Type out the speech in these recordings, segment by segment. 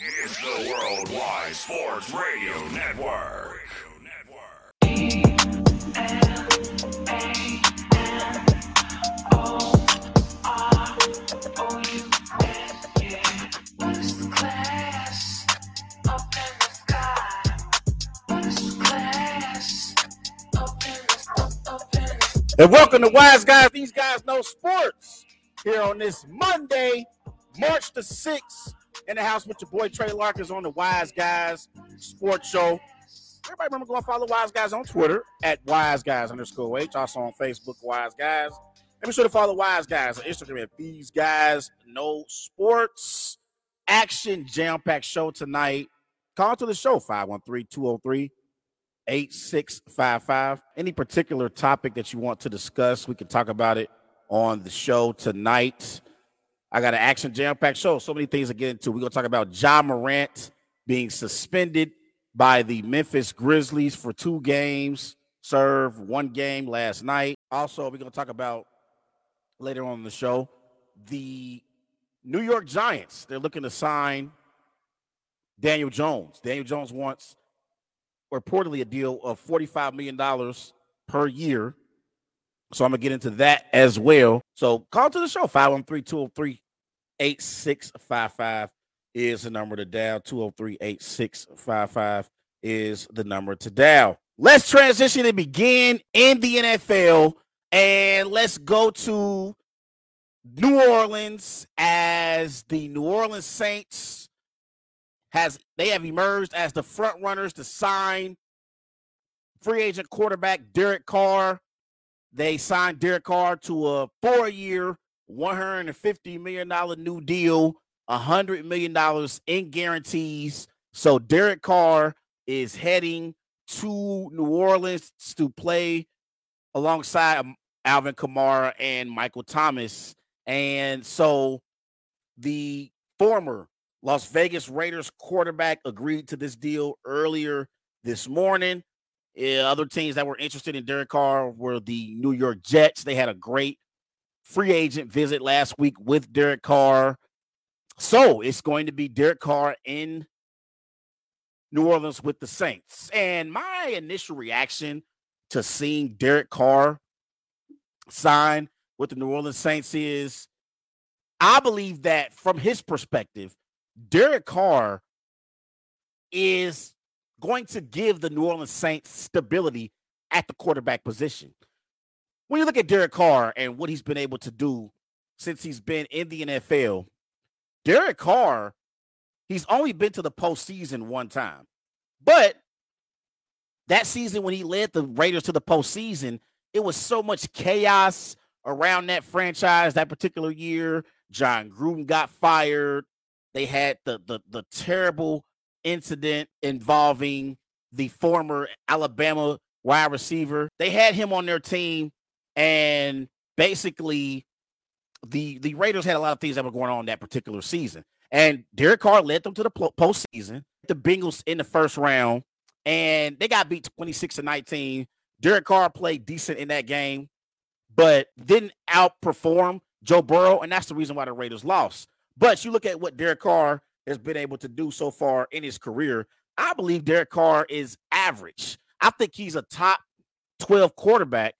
It's the Worldwide Sports Radio Network. M A M O R O U N. What is class up in the sky? What is class up in the up in the sky? And welcome to Wise Guys. These guys know sports here on this Monday, March the 6th. In the house with your boy Trey Larkins on the Wise Guys Sports Show. Everybody remember go and follow Wise Guys on Twitter at Wise Guys underscore H. Also on Facebook, Wise Guys. And be sure to follow Wise Guys on Instagram at These Guys Know Sports. Action Jam Pack Show tonight. Call to the show 513 203 8655. Any particular topic that you want to discuss, we can talk about it on the show tonight. I got an action jam packed show. So many things to get into. We're going to talk about Ja Morant being suspended by the Memphis Grizzlies for two games, served one game last night. Also, we're going to talk about later on in the show the New York Giants. They're looking to sign Daniel Jones. Daniel Jones wants reportedly a deal of $45 million per year. So I'm going to get into that as well. So call to the show 513 203 8655 is the number to dial. 203 8655 is the number to dial. Let's transition and begin in the NFL. And let's go to New Orleans as the New Orleans Saints has they have emerged as the front runners to sign free agent quarterback Derek Carr. They signed Derek Carr to a four-year, $150 million new deal, $100 million in guarantees. So Derek Carr is heading to New Orleans to play alongside Alvin Kamara and Michael Thomas. And so the former Las Vegas Raiders quarterback agreed to this deal earlier this morning. Yeah, other teams that were interested in Derek Carr were the New York Jets. They had a great free agent visit last week with Derek Carr. So it's going to be Derek Carr in New Orleans with the Saints. And my initial reaction to seeing Derek Carr sign with the New Orleans Saints is I believe that from his perspective, Derek Carr is going to give the New Orleans Saints stability at the quarterback position. When you look at Derek Carr and what he's been able to do since he's been in the NFL, Derek Carr, he's only been to the postseason one time. But that season when he led the Raiders to the postseason, it was so much chaos around that franchise that particular year. Jon Gruden got fired. They had the the the terrible incident involving the former Alabama wide receiver. They had him on their team, and basically, the the Raiders had a lot of things that were going on that particular season. And Derek Carr led them to the postseason. The Bengals in the first round, and they got beat 26 to 19. Derek Carr played decent in that game, but didn't outperform Joe Burrow, and that's the reason why the Raiders lost. But you look at what Derek Carr has been able to do so far in his career. I believe Derek Carr is average. I think he's a top 12 quarterback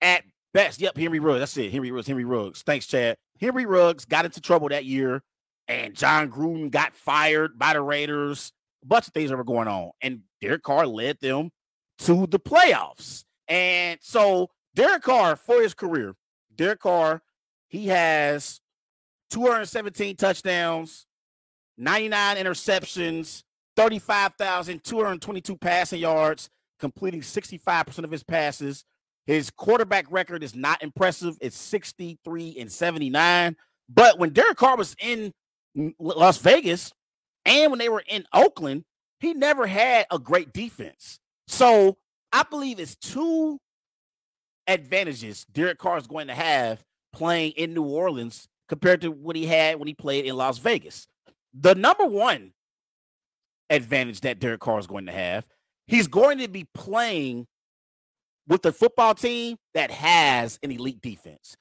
at best. Yep, Henry Ruggs. That's it. Henry Ruggs. Henry Ruggs. Thanks, Chad. Henry Ruggs got into trouble that year, and Jon Gruden got fired by the Raiders. A bunch of things that were going on, and Derek Carr led them to the playoffs. And so Derek Carr, for his career, Derek Carr, he has 217 touchdowns, 99 interceptions, 35,222 passing yards, completing 65% of his passes. His quarterback record is not impressive. It's 63 and 79. But when Derek Carr was in Las Vegas and when they were in Oakland, he never had a great defense. So I believe it's two advantages Derek Carr is going to have playing in New Orleans compared to what he had when he played in Las Vegas. The number one advantage that Derek Carr is going to have, he's going to be playing with the football team that has an elite defense.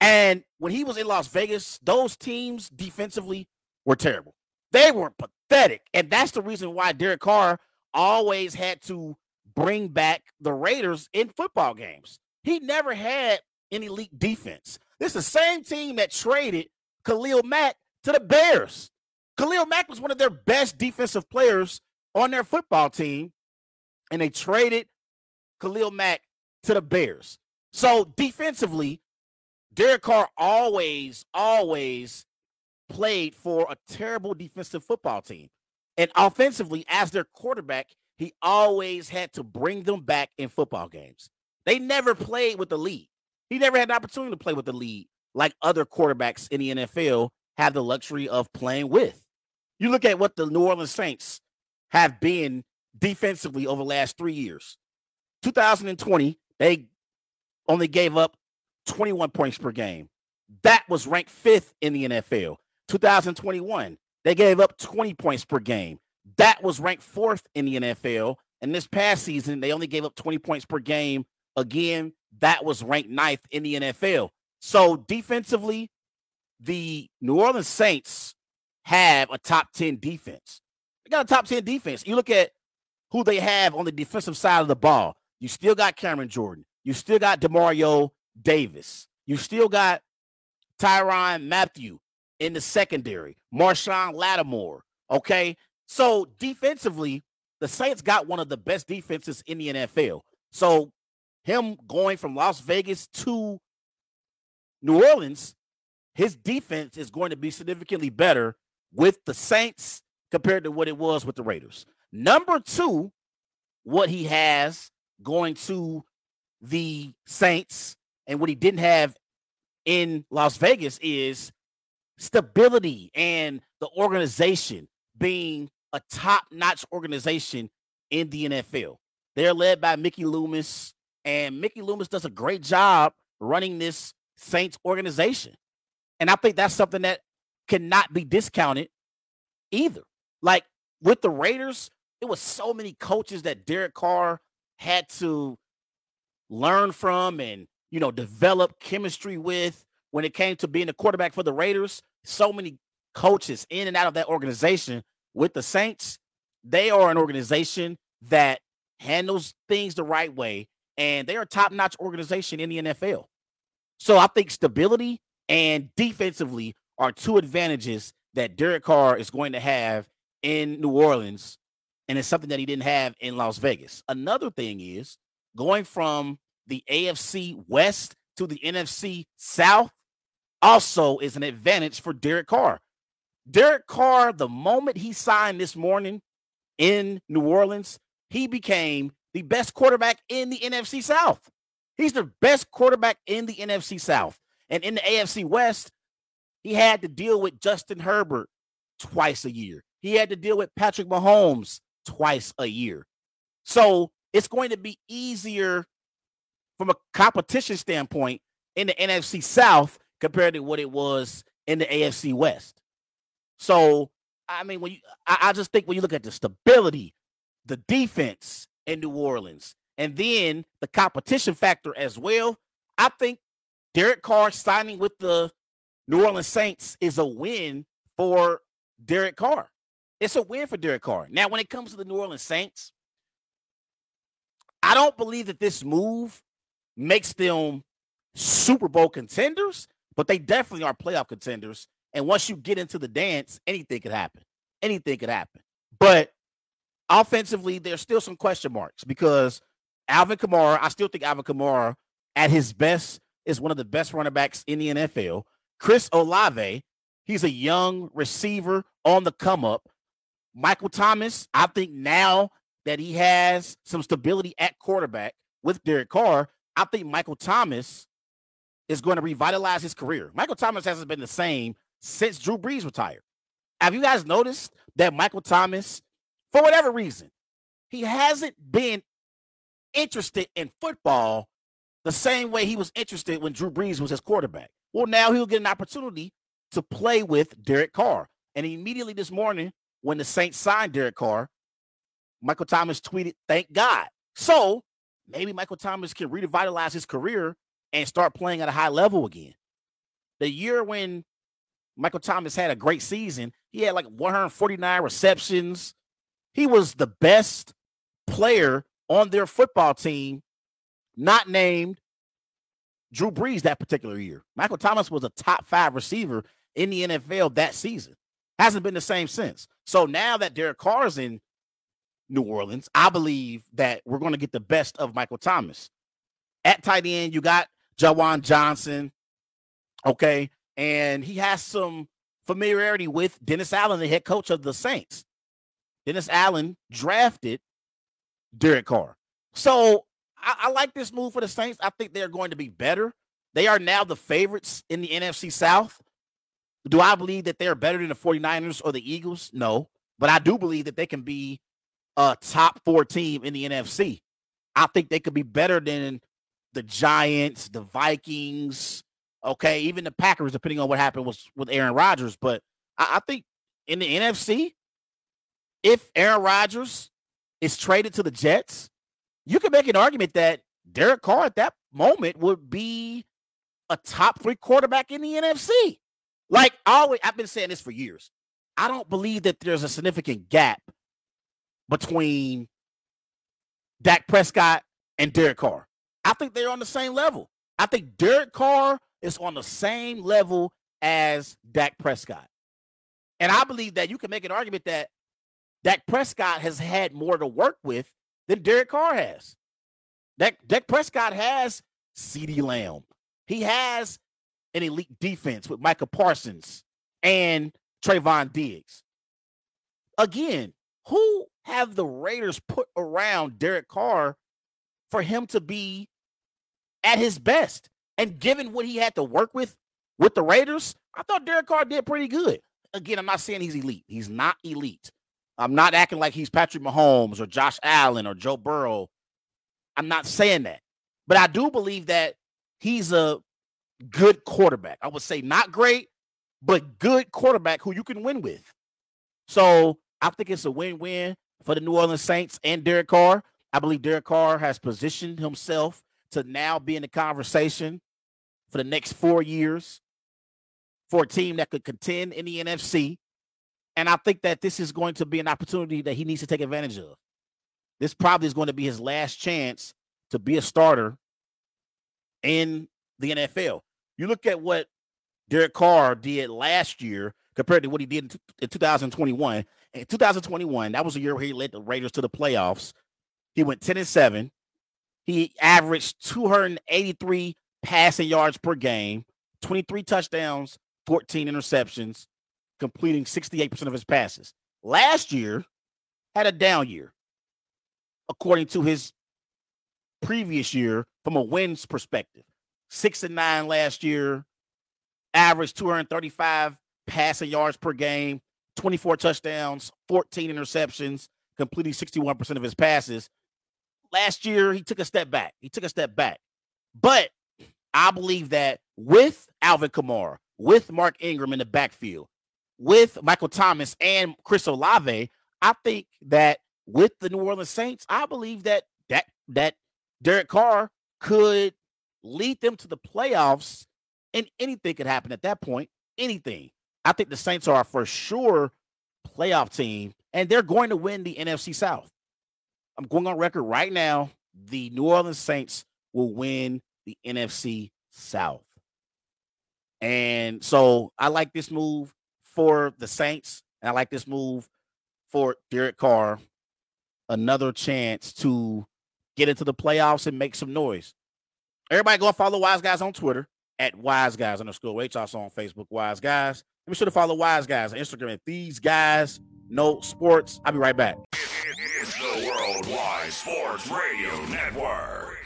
And when he was in Las Vegas, those teams defensively were terrible. They were pathetic. And that's the reason why Derek Carr always had to bring back the Raiders in football games. He never had an elite defense. This is the same team that traded Khalil Mack to the Bears. Khalil Mack was one of their best defensive players on their football team, and they traded Khalil Mack to the Bears. So defensively, Derek Carr always, always played for a terrible defensive football team. And offensively, as their quarterback, he always had to bring them back in football games. They never played with the lead. He never had an opportunity to play with the lead like other quarterbacks in the NFL have the luxury of playing with. You look at what the New Orleans Saints have been defensively over the last three years. 2020, they only gave up 21 points per game. That was ranked fifth in the NFL. 2021, they gave up 20 points per game. That was ranked fourth in the NFL. And this past season, they only gave up 20 points per game. Again, that was ranked ninth in the NFL. So defensively, the New Orleans Saints have a top 10 defense. They got a top 10 defense. You look at who they have on the defensive side of the ball. You still got Cameron Jordan. You still got Demario Davis. You still got Tyrann Mathieu in the secondary, Marshon Lattimore. Okay. So defensively, the Saints got one of the best defenses in the NFL. So him going from Las Vegas to New Orleans, his defense is going to be significantly better with the Saints compared to what it was with the Raiders. Number two, what he has going to the Saints and what he didn't have in Las Vegas is stability and the organization being a top notch organization in the NFL. They're led by Mickey Loomis, and Mickey Loomis does a great job running this Saints organization. And I think that's something that cannot be discounted either. Like with the Raiders, it was so many coaches that Derek Carr had to learn from and you know develop chemistry with when it came to being a quarterback for the Raiders. So many coaches in and out of that organization with the Saints. They are an organization that handles things the right way, and they are a top-notch organization in the NFL. So I think stability and defensively are two advantages that Derek Carr is going to have in New Orleans, and it's something that he didn't have in Las Vegas. Another thing is going from the AFC West to the NFC South also is an advantage for Derek Carr. Derek Carr, the moment he signed this morning in New Orleans, he became the best quarterback in the NFC South. He's the best quarterback in the NFC South. And in the AFC West, he had to deal with Justin Herbert twice a year. He had to deal with Patrick Mahomes twice a year. So it's going to be easier from a competition standpoint in the NFC South compared to what it was in the AFC West. So, I mean, when you, I, I just think when you look at the stability, the defense in New Orleans, and then the competition factor as well. I think Derek Carr signing with the New Orleans Saints is a win for Derek Carr. It's a win for Derek Carr. Now, when it comes to the New Orleans Saints, I don't believe that this move makes them Super Bowl contenders, but they definitely are playoff contenders. And once you get into the dance, anything could happen. Anything could happen. But offensively, there's still some question marks because Alvin Kamara, I still think Alvin Kamara at his best is one of the best running backs in the NFL. Chris Olave, he's a young receiver on the come up. Michael Thomas, I think now that he has some stability at quarterback with Derek Carr, I think Michael Thomas is going to revitalize his career. Michael Thomas hasn't been the same since Drew Brees retired. Have you guys noticed that Michael Thomas, for whatever reason, he hasn't been interested in football the same way he was interested when Drew Brees was his quarterback. Well, now he'll get an opportunity to play with Derek Carr. And immediately this morning, when the Saints signed Derek Carr, Michael Thomas tweeted, Thank God. So maybe Michael Thomas can revitalize his career and start playing at a high level again. The year when Michael Thomas had a great season. He had like 149 receptions. He was the best player on their football team, not named Drew Brees that particular year. Michael Thomas was a top five receiver in the NFL that season. Hasn't been the same since. So now that Derek Carr's in New Orleans, I believe that we're going to get the best of Michael Thomas. At tight end, you got Juwan Johnson. Okay. And he has some familiarity with Dennis Allen, the head coach of the Saints. Dennis Allen drafted Derek Carr. So I, I, like this move for the Saints. I think they're going to be better. They are now the favorites in the NFC South. Do I believe that they're better than the 49ers or the Eagles? No. But I do believe that they can be a top four team in the NFC. I think they could be better than the Giants, the Vikings, okay, even the Packers, depending on what happened with, with Aaron Rodgers. But I, I think in the NFC, if Aaron Rodgers is traded to the Jets, you can make an argument that Derek Carr at that moment would be a top three quarterback in the NFC. Like I always, I've been saying this for years. I don't believe that there's a significant gap between Dak Prescott and Derek Carr. I think they're on the same level. I think Derek Carr is on the same level as Dak Prescott. And I believe that you can make an argument that Dak Prescott has had more to work with than Derek Carr has. Dak, Dak Prescott has CeeDee Lamb. He has an elite defense with Micah Parsons and Trevon Diggs. Again, who have the Raiders put around Derek Carr for him to be at his best? And given what he had to work with with the Raiders, I thought Derek Carr did pretty good. Again, I'm not saying he's elite. He's not elite. I'm not acting like he's Patrick Mahomes or Josh Allen or Joe Burrow. I'm not saying that. But I do believe that he's a good quarterback. I would say not great, but good quarterback who you can win with. So I think it's a win-win for the New Orleans Saints and Derek Carr. I believe Derek Carr has positioned himself to now be in the conversation for the next four years for a team that could contend in the NFC. And I think that this is going to be an opportunity that he needs to take advantage of. This probably is going to be his last chance to be a starter in the NFL. You look at what Derek Carr did last year compared to what he did in 2021. In 2021, that was a year where he led the Raiders to the playoffs. He went 10 and 7. He averaged 283 passing yards per game, 23 touchdowns, 14 interceptions, completing 68% of his passes. Last year had a down year, according to his previous year from a wins perspective. Six and nine last year, averaged 235 passing yards per game, 24 touchdowns, 14 interceptions, completing 61% of his passes. Last year, he took a step back. He took a step back. But I believe that with Alvin Kamara, with Mark Ingram in the backfield, with Michael Thomas and Chris Olave, I think that with the New Orleans Saints, I believe that that that Derek Carr could lead them to the playoffs, and anything could happen at that point. Anything. I think the Saints are for sure playoff team, and they're going to win the NFC South. I'm going on record right now. The New Orleans Saints will win the NFC South. And so I like this move for the Saints. And I like this move for Derek Carr. Another chance to get into the playoffs and make some noise. Everybody go follow Wise Guys on Twitter at Wise Guys underscore H. Also on Facebook, Wise Guys. And be sure to follow Wise Guys on Instagram at These Guys Know Sports. I'll be right back. It's the Worldwide Sports Radio Network.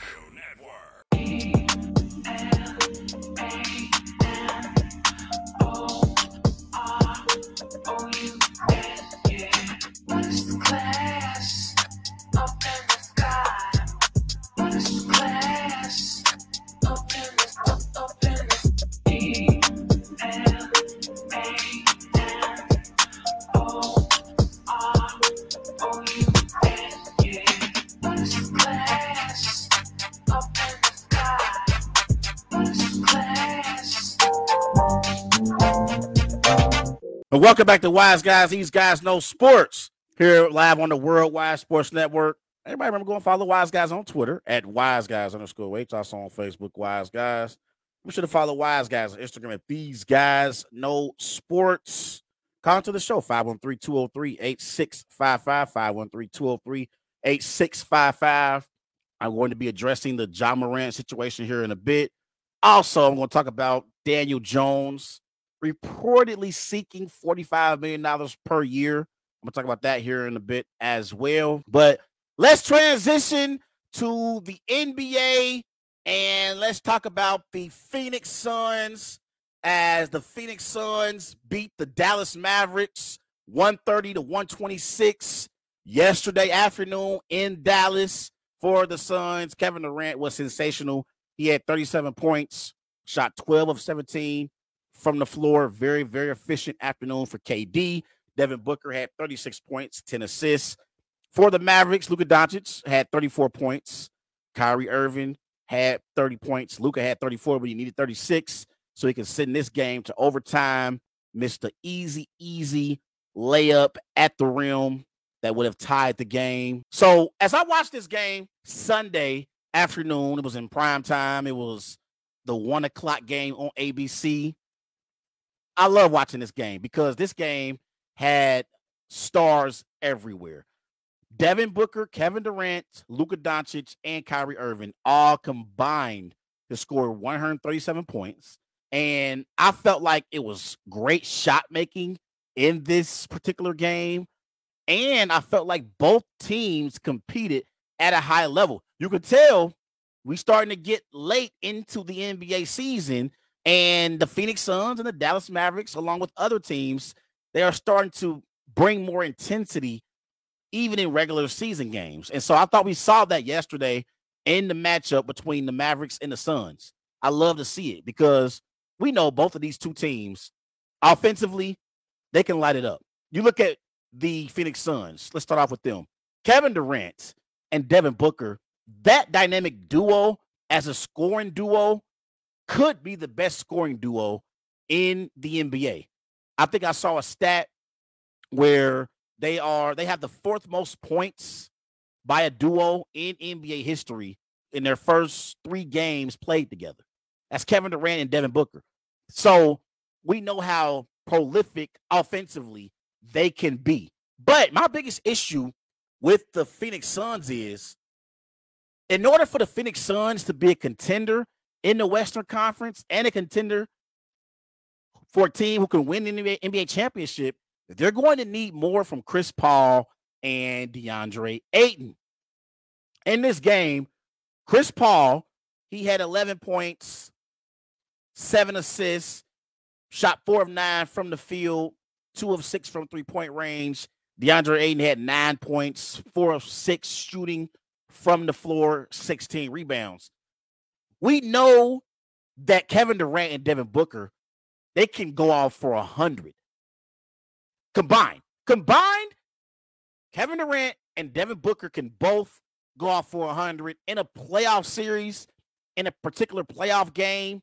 Class And welcome back to Wise Guys. These guys know sports here live on the Worldwide Sports Network. Everybody remember go follow Wise Guys on Twitter at Wise Guys underscore h Also on Facebook, Wise Guys. Be sure to follow Wise Guys on Instagram at These Guys Know Sports. Call to the show 513 203 8655. 513 203 8655. I'm going to be addressing the Ja Morant situation here in a bit. Also, I'm going to talk about Daniel Jones reportedly seeking $45 million per year. I'm going to talk about that here in a bit as well. But let's transition to the NBA and let's talk about the Phoenix Suns as the Phoenix Suns beat the Dallas Mavericks 130 to 126 yesterday afternoon in Dallas for the Suns. Kevin Durant was sensational. He had 37 points, shot 12 of 17 from the floor. Very, very efficient afternoon for KD. Devin Booker had 36 points, 10 assists. For the Mavericks, Luka Doncic had 34 points. Kyrie Irving had 30 points. Luka had 34, but he needed 36 so he could send this game to overtime. Missed the easy, easy layup at the rim that would have tied the game. So as I watched this game Sunday afternoon, it was in prime time. It was the one o'clock game on ABC. I love watching this game because this game had stars everywhere. Devin Booker, Kevin Durant, Luka Doncic, and Kyrie Irving all combined to score 137 points. And I felt like it was great shot making in this particular game. And I felt like both teams competed at a high level. You could tell we starting to get late into the NBA season, and the Phoenix Suns and the Dallas Mavericks, along with other teams, they are starting to bring more intensity even in regular season games. And so I thought we saw that yesterday in the matchup between the Mavericks and the Suns. I love to see it because we know both of these two teams offensively, they can light it up. You look at the Phoenix Suns. Let's start off with them. Kevin Durant and Devin Booker, that dynamic duo as a scoring duo could be the best scoring duo in the NBA. I think I saw a stat where they are they have the fourth most points by a duo in NBA history in their first 3 games played together. That's Kevin Durant and Devin Booker. So, we know how prolific offensively they can be. But my biggest issue with the Phoenix Suns is in order for the Phoenix Suns to be a contender in the Western Conference and a contender for a team who can win the NBA, NBA championship, they're going to need more from Chris Paul and DeAndre Ayton. In this game, Chris Paul, he had 11 points, seven assists, shot four of nine from the field, two of six from three point range. DeAndre Ayton had nine points, four of six shooting from the floor, 16 rebounds. We know that Kevin Durant and Devin Booker, they can go off for a hundred combined. Combined, Kevin Durant and Devin Booker can both go off for a hundred in a playoff series, in a particular playoff game.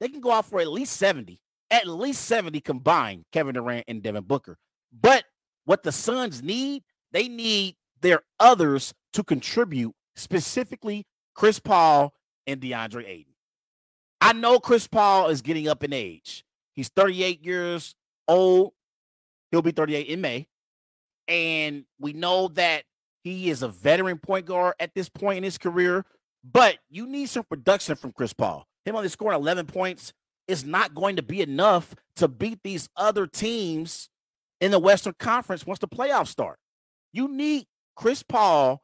They can go off for at least 70 at least 70 combined, Kevin Durant and Devin Booker. But what the Suns need, they need their others to contribute, specifically Chris Paul and DeAndre Ayton. I know Chris Paul is getting up in age. He's 38 years old. He'll be 38 in May. And we know that he is a veteran point guard at this point in his career, but you need some production from Chris Paul. Him only scoring 11 points is not going to be enough to beat these other teams in the Western Conference once the playoffs start. You need Chris Paul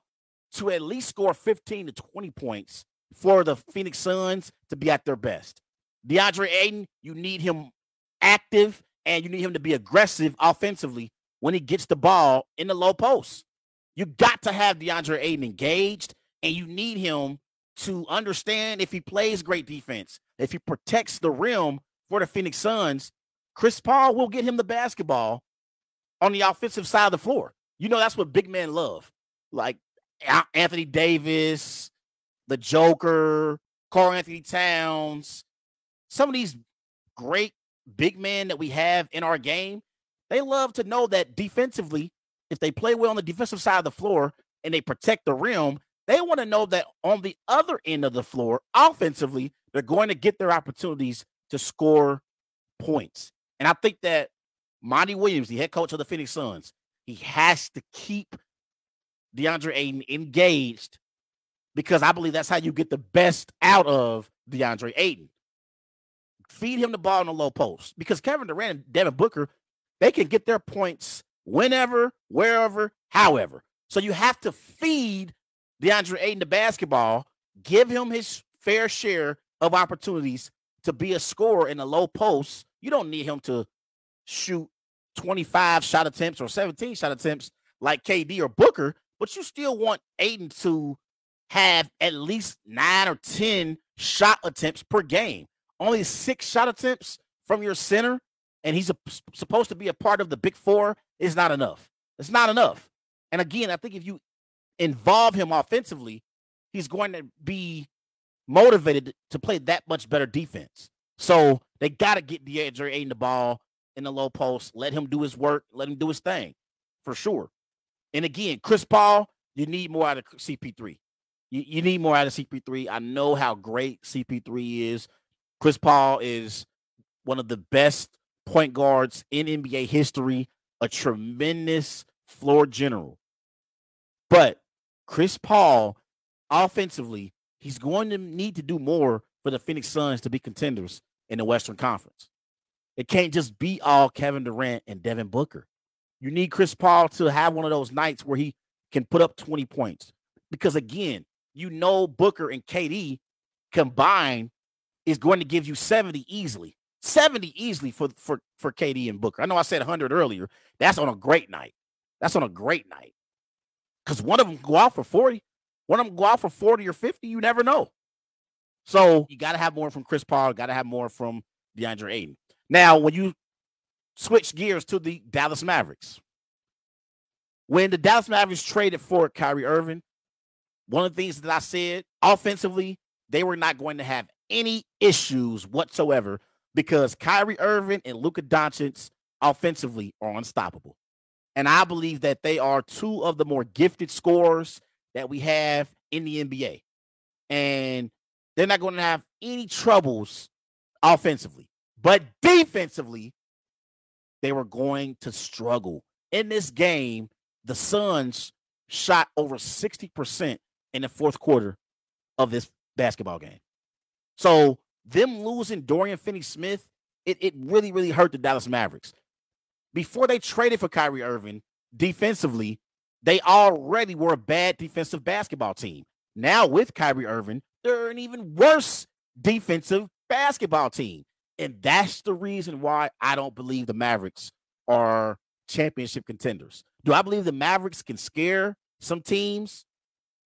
to at least score 15 to 20 points for the Phoenix Suns to be at their best. DeAndre Ayton, you need him active and you need him to be aggressive offensively when he gets the ball in the low post. You got to have DeAndre Ayton engaged, and you need him to understand if he plays great defense, if he protects the rim for the Phoenix Suns, Chris Paul will get him the basketball on the offensive side of the floor. You know, that's what big men love. Like Anthony Davis, the Joker, Karl-Anthony Towns, some of these great big men that we have in our game, They love to know that defensively, if they play well on the defensive side of the floor and they protect the rim, they want to know that on the other end of the floor, offensively, they're going to get their opportunities to score points. And I think that Monty Williams, the head coach of the Phoenix Suns, he has to keep DeAndre Ayton engaged because I believe that's how you get the best out of DeAndre Ayton. Feed him the ball in the low post because Kevin Durant and Devin Booker, they can get their points whenever, wherever, however. So you have to feed DeAndre Ayton the basketball, give him his fair share of opportunities to be a scorer in the low post. You don't need him to shoot 25 shot attempts or 17 shot attempts like KD or Booker, but you still want Ayton to have at least nine or 10 shot attempts per game. Only six shot attempts from your center, and he's a, supposed to be a part of the big four, is not enough. It's not enough. And again, I think if you involve him offensively, he's going to be motivated to play that much better defense. So they got to get DeAndre Ayton the ball in the low post, let him do his work, let him do his thing for sure. And again, Chris Paul, you need more out of CP3. You, you need more out of CP3. I know how great CP3 is. Chris Paul is one of the best point guards in NBA history, a tremendous floor general. But Chris Paul, offensively, he's going to need to do more for the Phoenix Suns to be contenders in the Western Conference. It can't just be all Kevin Durant and Devin Booker. You need Chris Paul to have one of those nights where he can put up 20 points. Because again, you know Booker and KD combined is going to give you 70 easily. 70 easily for for for KD and Booker. I know I said 100 earlier. That's on a great night. That's on a great night. Cuz one of them go out for 40. One of them go out for 40 or 50, you never know. So, you got to have more from Chris Paul, got to have more from DeAndre Ayton. Now, when you switch gears to the Dallas Mavericks, when the Dallas Mavericks traded for Kyrie Irving, one of the things that I said offensively, they were not going to have any issues whatsoever because Kyrie Irving and Luka Doncic offensively are unstoppable. And I believe that they are two of the more gifted scorers that we have in the NBA. And they're not going to have any troubles offensively. But defensively, they were going to struggle. In this game, the Suns shot over 60% in the fourth quarter of this basketball game. So them losing Dorian Finney Smith, it, it really, really hurt the Dallas Mavericks. Before they traded for Kyrie Irving, defensively, they already were a bad defensive basketball team. Now with Kyrie Irving, they're an even worse defensive basketball team. And that's the reason why I don't believe the Mavericks are championship contenders. Do I believe the Mavericks can scare some teams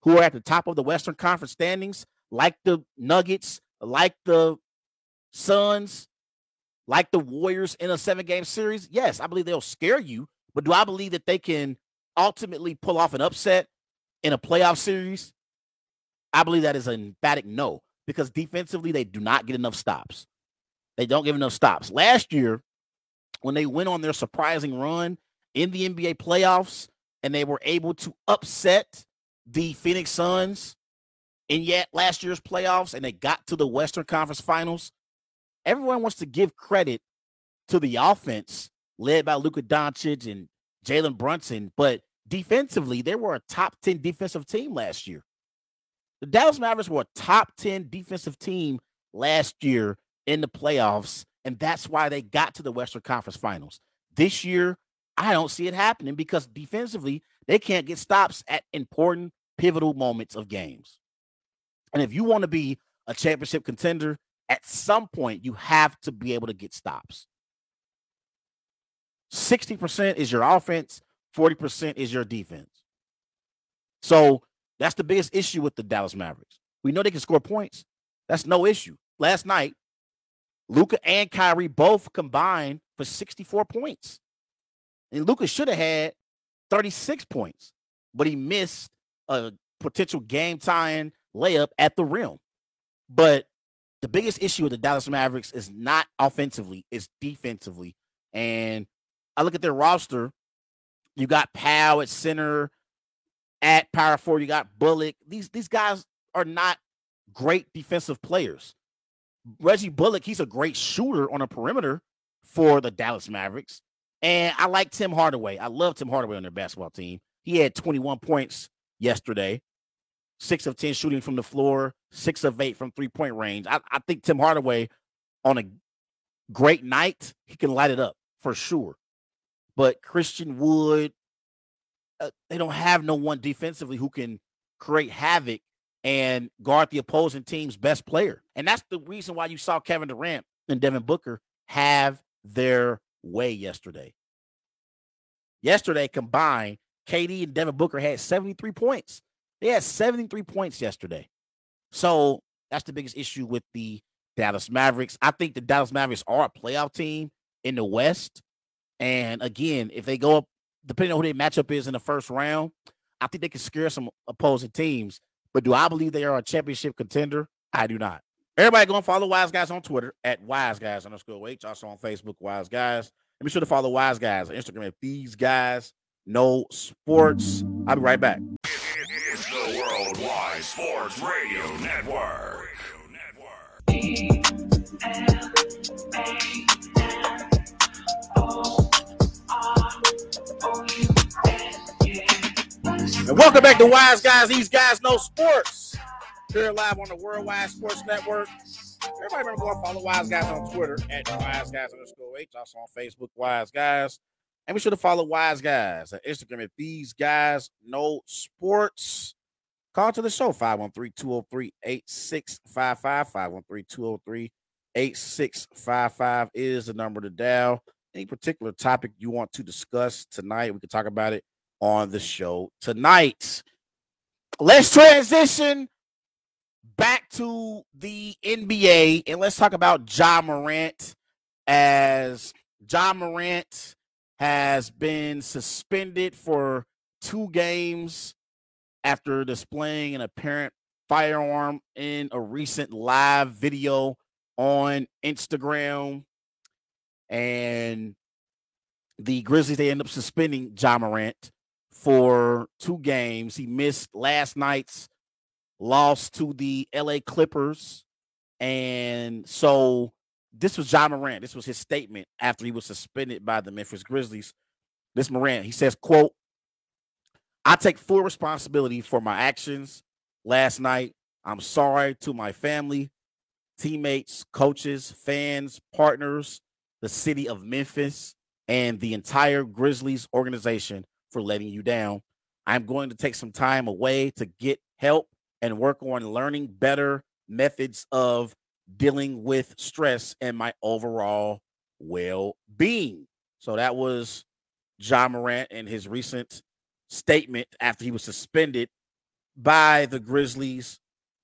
who are at the top of the Western Conference standings, like the Nuggets, like the Suns, like the Warriors in a seven game series? Yes, I believe they'll scare you. But do I believe that they can ultimately pull off an upset in a playoff series? I believe that is an emphatic no because defensively, they do not get enough stops. They don't give enough stops. Last year, when they went on their surprising run in the NBA playoffs and they were able to upset the Phoenix Suns in yet last year's playoffs and they got to the Western Conference Finals, everyone wants to give credit to the offense led by Luka Doncic and Jalen Brunson, but defensively, they were a top 10 defensive team last year. The Dallas Mavericks were a top 10 defensive team last year in the playoffs, and that's why they got to the Western Conference Finals. This year, I don't see it happening because defensively, they can't get stops at important, pivotal moments of games. And if you want to be a championship contender, at some point, you have to be able to get stops. 60% is your offense, 40% is your defense. So that's the biggest issue with the Dallas Mavericks. We know they can score points. That's no issue. Last night, Luka and Kyrie both combined for 64 points. And Luka should have had 36 points, but he missed a potential game tying layup at the rim. But the biggest issue with the Dallas Mavericks is not offensively, it's defensively. And I look at their roster. You got Powell at center, at power forward. You got Bullock. These these guys are not great defensive players. Reggie Bullock, he's a great shooter on a perimeter for the Dallas Mavericks. And I like Tim Hardaway. I love Tim Hardaway on their basketball team. He had 21 points yesterday, six of 10 shooting from the floor, six of eight from three point range. I, I think Tim Hardaway on a great night, he can light it up for sure. But Christian Wood, uh, they don't have no one defensively who can create havoc and guard the opposing team's best player. And that's the reason why you saw Kevin Durant and Devin Booker have their way yesterday. Yesterday combined, KD and Devin Booker had 73 points. They had 73 points yesterday. So that's the biggest issue with the Dallas Mavericks. I think the Dallas Mavericks are a playoff team in the West. And again, if they go up, depending on who their matchup is in the first round, I think they can scare some opposing teams. But do I believe they are a championship contender? I do not. Everybody go and follow Wise Guys on Twitter at Wise Guys underscore H. Also on Facebook, Wise Guys. And be sure to follow Wise Guys on Instagram at These Guys Know Sports. I'll be right back. Worldwide Sports Radio Network. And welcome back to Wise Guys. These guys know sports. Here live on the Worldwide Sports Network. Everybody remember go follow Wise Guys on Twitter at Wise Guys underscore H. Also on Facebook, Wise Guys. And be sure to follow Wise Guys on Instagram at These Guys Know Sports. Call to the show 513 203 8655. 513 203 8655 is the number to dial. Any particular topic you want to discuss tonight, we can talk about it on the show tonight. Let's transition back to the NBA and let's talk about Ja Morant as Ja Morant has been suspended for two games after displaying an apparent firearm in a recent live video on Instagram. And the Grizzlies, they end up suspending Ja Morant for two games. He missed last night's loss to the LA Clippers. And so this was Ja Morant. This was his statement after he was suspended by the Memphis Grizzlies. This Morant, he says, quote, I take full responsibility for my actions last night. I'm sorry to my family, teammates, coaches, fans, partners, the city of Memphis, and the entire Grizzlies organization for letting you down. I'm going to take some time away to get help and work on learning better methods of dealing with stress and my overall well being. So that was Ja Morant and his recent statement after he was suspended by the Grizzlies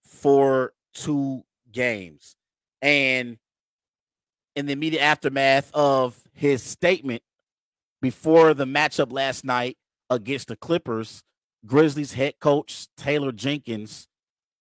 for two games. And in the immediate aftermath of his statement before the matchup last night against the Clippers, Grizzlies head coach Taylor Jenkins,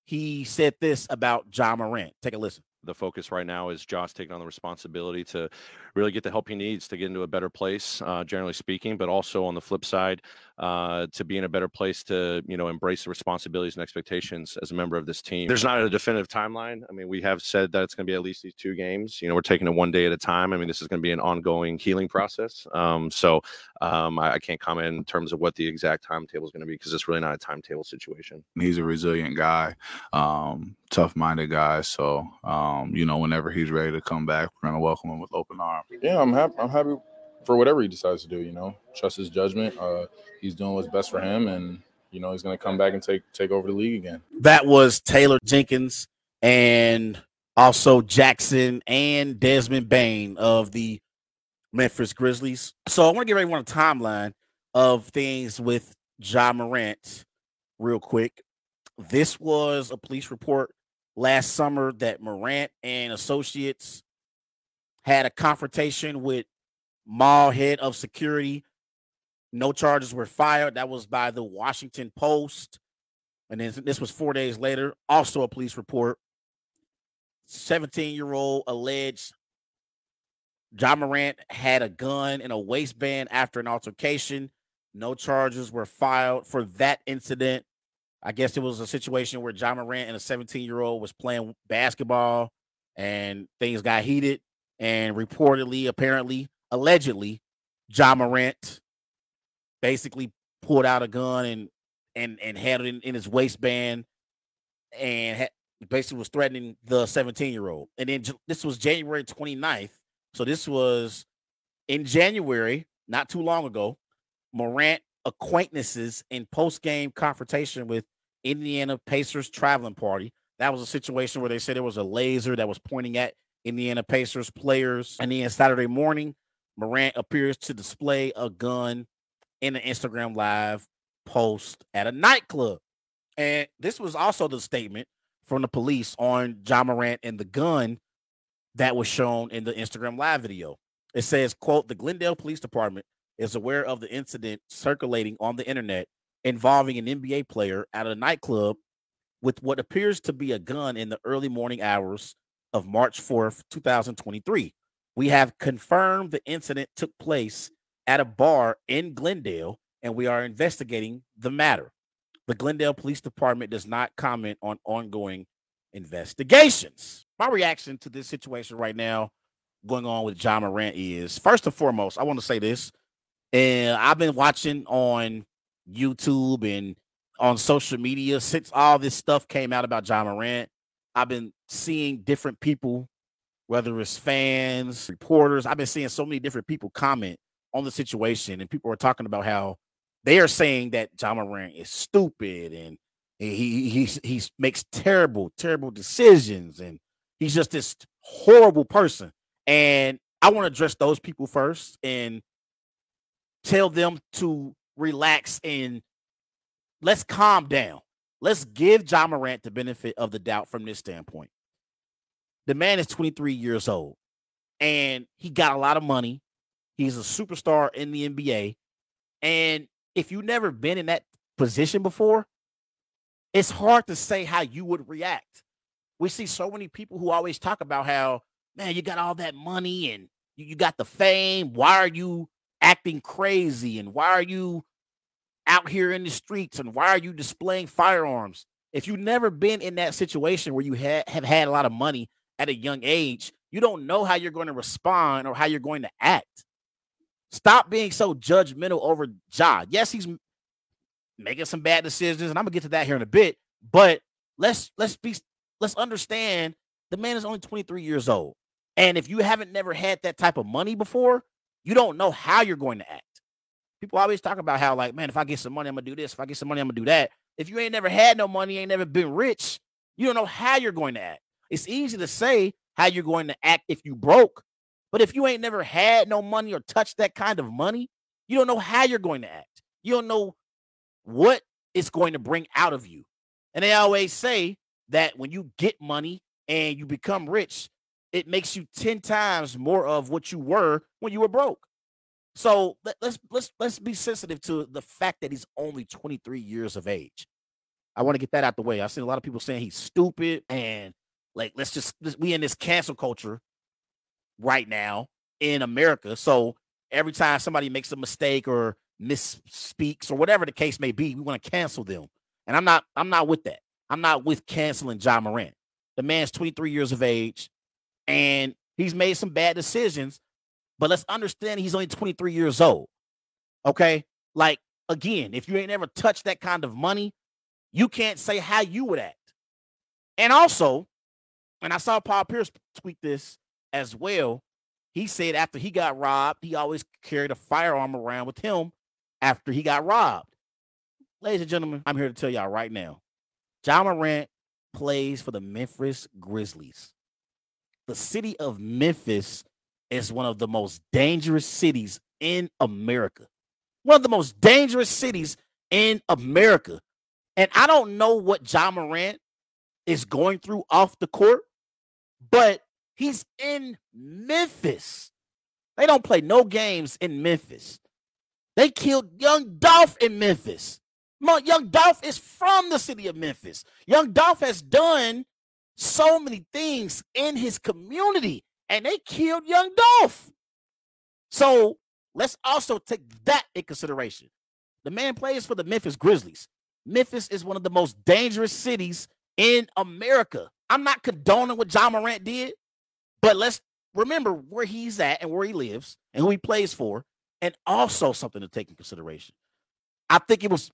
he said this about Ja Morant. Take a listen the focus right now is Josh taking on the responsibility to really get the help he needs to get into a better place, uh, generally speaking, but also on the flip side, uh, to be in a better place to you know embrace the responsibilities and expectations as a member of this team. There's not a definitive timeline. I mean, we have said that it's going to be at least these two games. You know, we're taking it one day at a time. I mean, this is going to be an ongoing healing process. Um, so um, I, I, can't comment in terms of what the exact timetable is going to be because it's really not a timetable situation. He's a resilient guy, um, tough-minded guy. So um, you know, whenever he's ready to come back, we're going to welcome him with open arms. Yeah, I'm happy. I'm happy for whatever he decides to do. You know, trust his judgment. Uh, he's doing what's best for him, and you know he's going to come back and take take over the league again. That was Taylor Jenkins and also Jackson and Desmond Bane of the Memphis Grizzlies. So I want to give everyone a timeline of things with Ja Morant real quick. This was a police report last summer that Morant and associates had a confrontation with mall head of security. No charges were fired. That was by the Washington Post. And then this was four days later. Also a police report. 17 year old alleged Ja Morant had a gun in a waistband after an altercation. No charges were filed for that incident. I guess it was a situation where Ja Morant and a 17 year old was playing basketball and things got heated. And reportedly, apparently, allegedly, Ja Morant basically pulled out a gun and and and had it in, in his waistband and had, basically was threatening the 17 year old. And then this was January 29th. So this was in January, not too long ago. Morant acquaintances in post game confrontation with Indiana Pacers traveling party. That was a situation where they said there was a laser that was pointing at Indiana Pacers players. And then Saturday morning, Morant appears to display a gun in an Instagram live post at a nightclub. And this was also the statement from the police on Ja Morant and the gun that was shown in the Instagram live video. It says, quote, the Glendale Police Department is aware of the incident circulating on the internet involving an NBA player at a nightclub with what appears to be a gun in the early morning hours of March 4th, 2023. We have confirmed the incident took place at a bar in Glendale and we are investigating the matter. The Glendale Police Department does not comment on ongoing investigations. My reaction to this situation right now going on with Ja Morant is first and foremost, I want to say this. And I've been watching on YouTube and on social media since all this stuff came out about Ja Morant. I've been seeing different people, whether it's fans, reporters, I've been seeing so many different people comment on the situation, and people are talking about how they are saying that Ja Morant is stupid and he he he makes terrible, terrible decisions, and he's just this horrible person. And I want to address those people first and tell them to relax and let's calm down. Let's give Ja Morant the benefit of the doubt from this standpoint. The man is 23 years old and he got a lot of money. He's a superstar in the NBA. And if you've never been in that position before, it's hard to say how you would react. We see so many people who always talk about how, man, you got all that money and you got the fame. Why are you acting crazy? And why are you out here in the streets? And why are you displaying firearms? If you've never been in that situation where you ha- have had a lot of money at a young age, you don't know how you're going to respond or how you're going to act. Stop being so judgmental over Ja. Yes, he's making some bad decisions, and I'm gonna get to that here in a bit. But let's let's be let's understand the man is only 23 years old. And if you haven't never had that type of money before, you don't know how you're going to act. People always talk about how, like, man, if I get some money, I'm gonna do this. If I get some money, I'm gonna do that. If you ain't never had no money, ain't never been rich, you don't know how you're going to act. It's easy to say how you're going to act if you broke, but if you ain't never had no money or touched that kind of money, you don't know how you're going to act. You don't know what it's going to bring out of you. And they always say that when you get money and you become rich, it makes you 10 times more of what you were when you were broke. So let, us let's let's be sensitive to the fact that he's only 23 years of age. I want to get that out the way. I've seen a lot of people saying he's stupid and like let's just we in this cancel culture right now in America. So every time somebody makes a mistake or misspeaks or whatever the case may be, we want to cancel them. And I'm not I'm not with that. I'm not with canceling Ja Morant. The man's 23 years of age and he's made some bad decisions, but let's understand he's only 23 years old. Okay? Like again, if you ain't ever touched that kind of money, you can't say how you would act. And also, and I saw Paul Pierce tweet this as well. He said after he got robbed, he always carried a firearm around with him after he got robbed. Ladies and gentlemen, I'm here to tell y'all right now Ja Morant plays for the Memphis Grizzlies. The city of Memphis is one of the most dangerous cities in America. One of the most dangerous cities in America. And I don't know what Ja Morant is going through off the court, but he's in Memphis. They don't play no games in Memphis. They killed Young Dolph in Memphis. Young Dolph is from the city of Memphis. Young Dolph has done so many things in his community, and they killed Young Dolph. So let's also take that in consideration. The man plays for the Memphis Grizzlies. Memphis is one of the most dangerous cities in America. I'm not condoning what Ja Morant did, but let's remember where he's at and where he lives and who he plays for, and also something to take in consideration. I think it was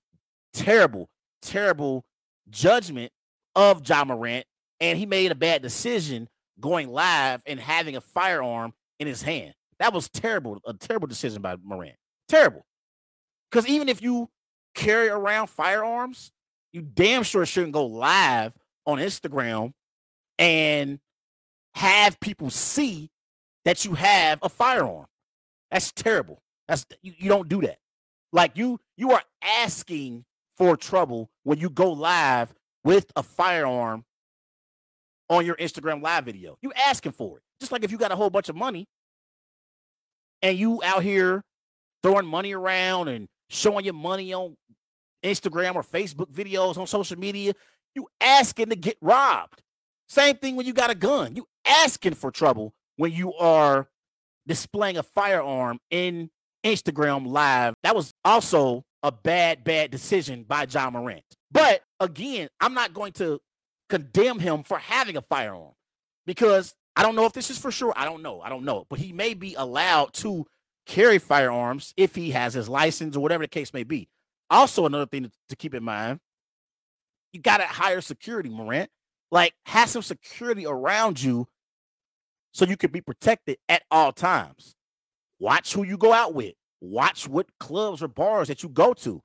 terrible, terrible judgment of Ja Morant, and he made a bad decision going live and having a firearm in his hand. That was terrible, a terrible decision by Morant. Terrible. Because even if you carry around firearms, you damn sure shouldn't go live on Instagram and have people see that you have a firearm. That's terrible. That's you, you don't do that. Like you you are asking for trouble when you go live with a firearm on your Instagram live video. You asking for it. Just like if you got a whole bunch of money and you out here throwing money around and showing your money on Instagram or Facebook videos on social media, you asking to get robbed. Same thing when you got a gun. You asking for trouble when you are displaying a firearm in Instagram live. That was also a bad, bad decision by Ja Morant. But again, I'm not going to condemn him for having a firearm because I don't know if this is for sure. I don't know. I don't know. But he may be allowed to carry firearms if he has his license or whatever the case may be. Also, another thing to, keep in mind, you got to hire security, Morant. Like, have some security around you so you can be protected at all times. Watch who you go out with. Watch what clubs or bars that you go to.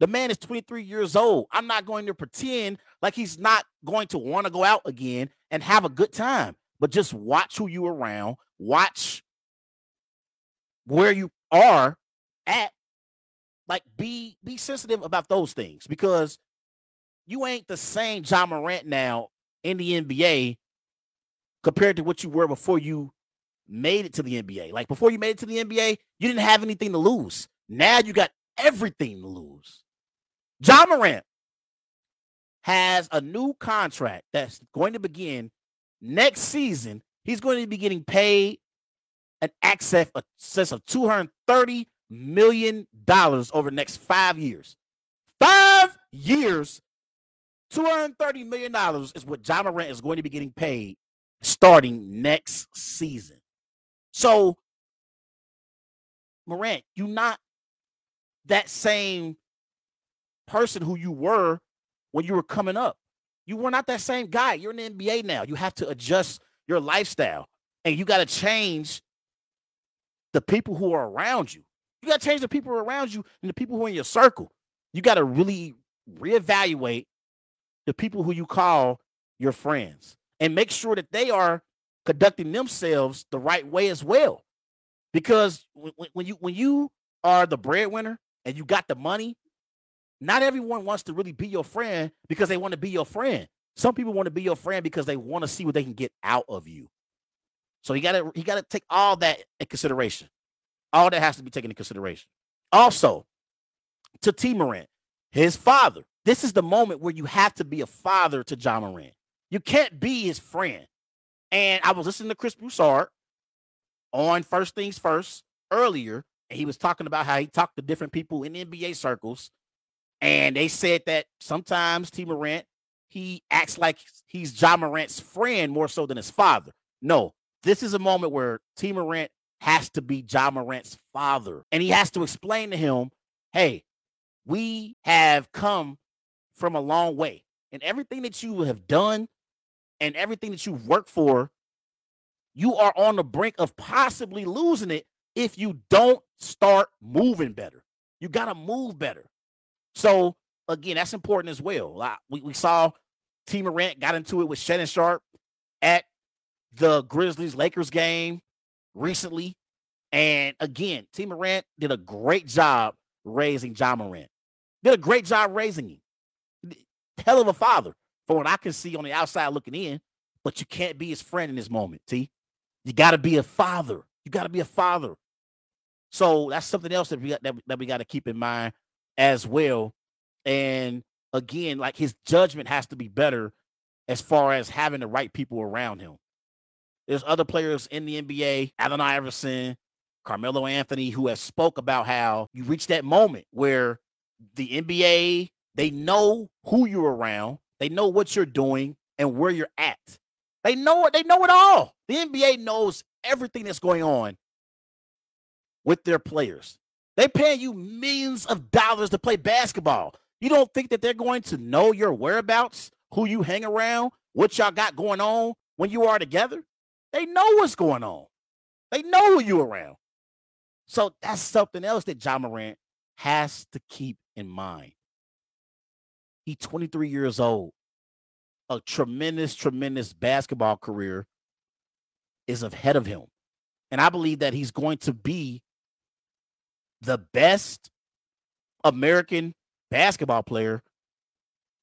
The man is 23 years old. I'm not going to pretend like he's not going to want to go out again and have a good time, but just watch who you around. Watch where you are at. Like be be sensitive about those things because you ain't the same Ja Morant now in the NBA compared to what you were before you made it to the NBA. Like before you made it to the NBA, you didn't have anything to lose. Now you got everything to lose. Ja Morant has a new contract that's going to begin next season. He's going to be getting paid an excess of $230 million dollars over the next five years. Five years, $230 million is what Ja Morant is going to be getting paid starting next season. So, Morant, you're not that same person who you were when you were coming up. You were not that same guy. You're in the NBA now. You have to adjust your lifestyle and you got to change the people who are around you. You got to change the people around you and the people who are in your circle. You got to really reevaluate the people who you call your friends and make sure that they are conducting themselves the right way as well. Because when, you when you are the breadwinner and you got the money, not everyone wants to really be your friend because they want to be your friend. Some people want to be your friend because they want to see what they can get out of you. So you gotta he got to take all that in consideration. All that has to be taken into consideration. Also, to T Morant, his father. This is the moment where you have to be a father to Ja Morant. You can't be his friend. And I was listening to Chris Broussard on First Things First earlier, and he was talking about how he talked to different people in NBA circles, and they said that sometimes T. Morant he acts like he's Ja Morant's friend more so than his father. No, this is a moment where T. Morant has to be Ja Morant's father, and he has to explain to him, "Hey, we have come from a long way, and everything that you have done and everything that you've worked for, you are on the brink of possibly losing it if you don't start moving better. You got to move better. So, again, that's important as well. We, we saw T. Morant got into it with Shannon Sharpe at the Grizzlies Lakers game recently. And again, T. Morant did a great job raising Ja Morant. Did a great job raising him. Hell of a father from what I can see on the outside looking in, but you can't be his friend in this moment, T. You got to be a father. You got to be a father. So that's something else that we got, that, that we got to keep in mind as well. And again, like his judgment has to be better as far as having the right people around him. There's other players in the NBA, Allen Iverson, Carmelo Anthony, who has spoke about how you reach that moment where the NBA, they know who you're around, they know what you're doing and where you're at. They know it, they know it all. The NBA knows everything that's going on with their players. They paying you millions of dollars to play basketball. You don't think that they're going to know your whereabouts, who you hang around, what y'all got going on when you are together? They know what's going on. They know who you around. So that's something else that Ja Morant has to keep in mind. He's 23 years old. A tremendous, tremendous basketball career is ahead of him. And I believe that he's going to be the best American basketball player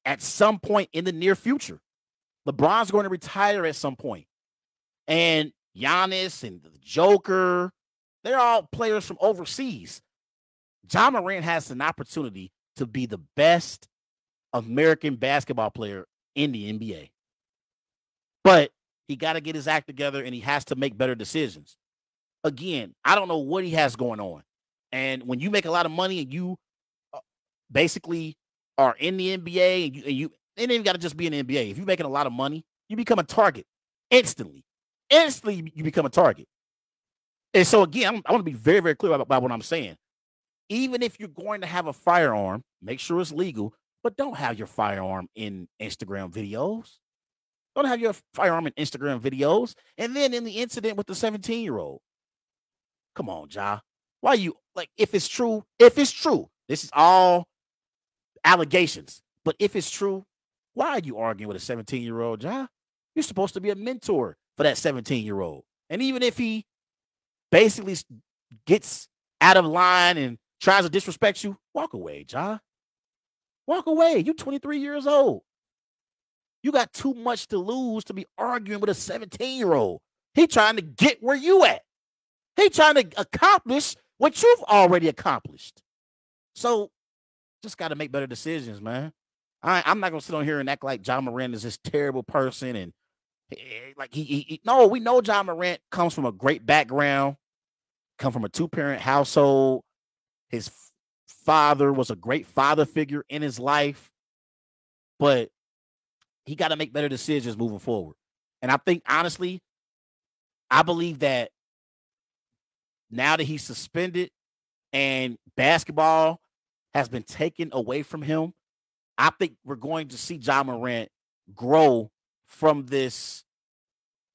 at some point in the near future. LeBron's going to retire at some point. And Giannis and the Joker, they're all players from overseas. Ja Morant has an opportunity to be the best American basketball player in the NBA. But he got to get his act together and he has to make better decisions. Again, I don't know what he has going on. And when you make a lot of money and you uh, basically are in the NBA and you, and you got to just be in the NBA. If you're making a lot of money, you become a target instantly. Instantly, you become a target. And so again, i want to be very, very clear about, about what I'm saying. Even if you're going to have a firearm, make sure it's legal, but don't have your firearm in Instagram videos. Don't have your firearm in Instagram videos. And then in the incident with the 17 year old, come on, Ja. Why you like if it's true? If it's true, this is all allegations. But if it's true, why are you arguing with a 17 year old, Ja? You're supposed to be a mentor for that 17 year old. And even if he basically gets out of line and tries to disrespect you, walk away, Ja. Walk away. You 23 years old. You got too much to lose to be arguing with a 17 year old. He trying to get where you at. He trying to accomplish what you've already accomplished. So just got to make better decisions, man. I, am not gonna sit on here and act like Ja Morant is this terrible person and Eh, like he, he, he, no, we know Ja Morant comes from a great background, come from a two parent household. His father was a great father figure in his life, but he got to make better decisions moving forward. And I think honestly, I believe that now that he's suspended and basketball has been taken away from him, I think we're going to see Ja Morant grow from this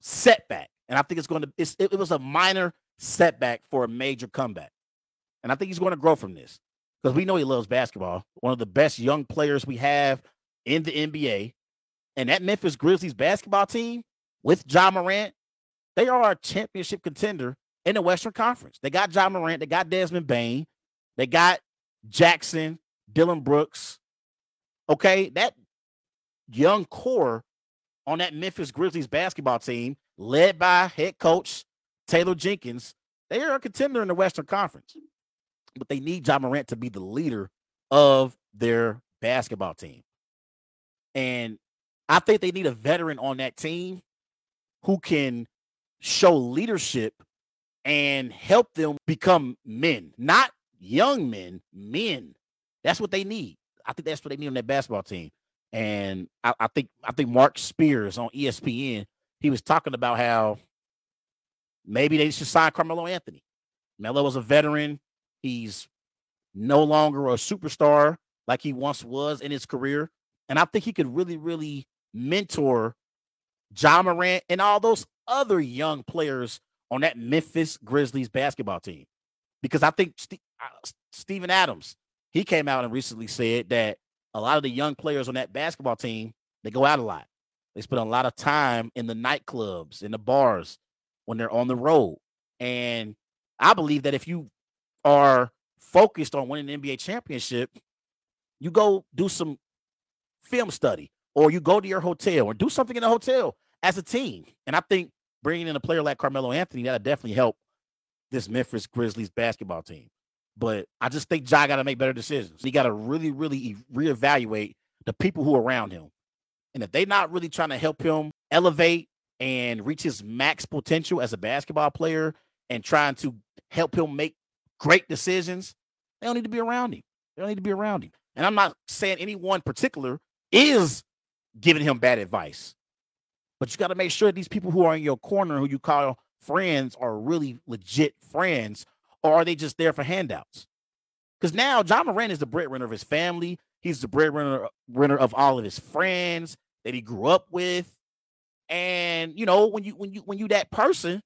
setback. And I think it's going to, it's, it, it was a minor setback for a major comeback. And I think he's going to grow from this because we know he loves basketball. One of the best young players we have in the NBA. And that Memphis Grizzlies basketball team with Ja Morant, they are a championship contender in the Western Conference. They got Ja Morant, they got Desmond Bane, they got Jackson, Dillon Brooks, Okay, that young core on that Memphis Grizzlies basketball team, led by head coach Taylor Jenkins, they are a contender in the Western Conference. But they need Ja Morant to be the leader of their basketball team. And I think they need a veteran on that team who can show leadership and help them become men, not young men, men. That's what they need. I think that's what they need on that basketball team. And I, I think I think Marc Spears on ESPN, he was talking about how maybe they should sign Carmelo Anthony. Melo was a veteran. He's no longer a superstar like he once was in his career. And I think he could really, really mentor Ja Morant and all those other young players on that Memphis Grizzlies basketball team. Because I think St- uh, Steven Adams, he came out and recently said that a lot of the young players on that basketball team, they go out a lot. They spend a lot of time in the nightclubs, in the bars when they're on the road. And I believe that if you are focused on winning an NBA championship, you go do some film study or you go to your hotel or do something in the hotel as a team. And I think bringing in a player like Carmelo Anthony, that'll definitely help this Memphis Grizzlies basketball team. But I just think Ja got to make better decisions. He got to really, really reevaluate the people who are around him. And if they're not really trying to help him elevate and reach his max potential as a basketball player and trying to help him make great decisions, they don't need to be around him. They don't need to be around him. And I'm not saying anyone particular is giving him bad advice. But you got to make sure these people who are in your corner, who you call friends, are really legit friends, or are they just there for handouts? Because now Ja Morant is the breadwinner of his family. He's the breadwinner uh, winner of all of his friends that he grew up with. And you know, when you when you when you that person,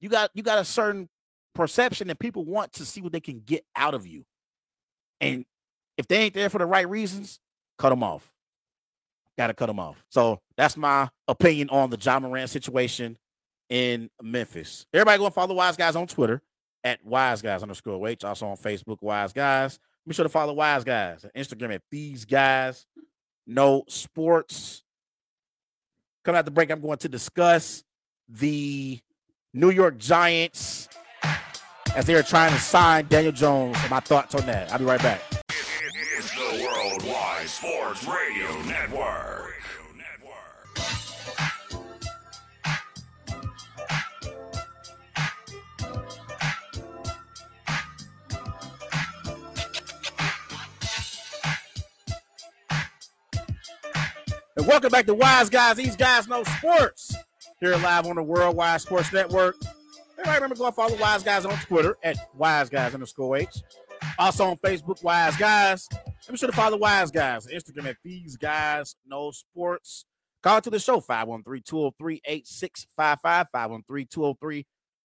you got you got a certain perception that people want to see what they can get out of you. And if they ain't there for the right reasons, cut them off. Got to cut them off. So that's my opinion on the Ja Morant situation in Memphis. Everybody go and follow Wise Guys on Twitter at Wise Guys underscore H. Also on Facebook, Wise Guys. Be sure to follow Wise Guys Instagram at These Guys Know Sports. Coming out the break, I'm going to discuss the New York Giants as they are trying to sign Daniel Jones. My thoughts on that. I'll be right back. And welcome back to Wise Guys. These guys know sports. Here live on the Worldwide Sports Network. Everybody remember go follow Wise Guys on Twitter at Wise Guys underscore H. Also on Facebook, Wise Guys. And be sure to follow Wise Guys. Instagram at These Guys Know Sports. Call to the show 513-203-8655.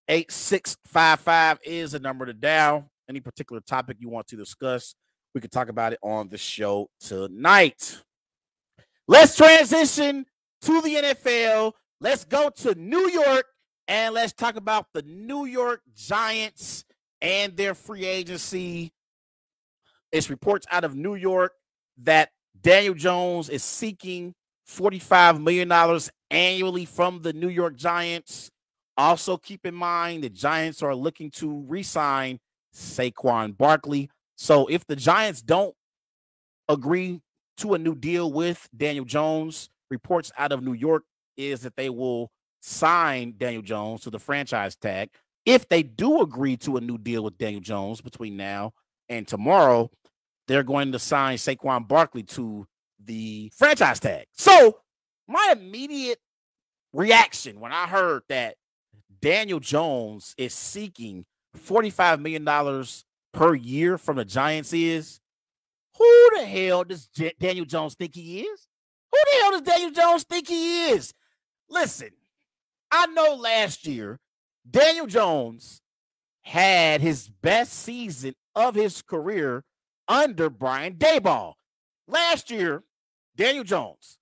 513-203-8655 is the number to dial. Any particular topic you want to discuss, we can talk about it on the show tonight. Let's transition to the NFL. Let's go to New York and let's talk about the New York Giants and their free agency. It's reports out of New York that Daniel Jones is seeking $45 million annually from the New York Giants. Also, keep in mind the Giants are looking to re sign Saquon Barkley. So, if the Giants don't agree to a new deal with Daniel Jones. Reports out of New York is that they will sign Daniel Jones to the franchise tag. If they do agree to a new deal with Daniel Jones between now and tomorrow, they're going to sign Saquon Barkley to the franchise tag. So, my immediate reaction when I heard that Daniel Jones is seeking $45 million per year from the Giants is who the hell does J- Daniel Jones think he is? Who the hell does Daniel Jones think he is? Listen, I know last year Daniel Jones had his best season of his career under Brian Daboll. Last year, Daniel Jones,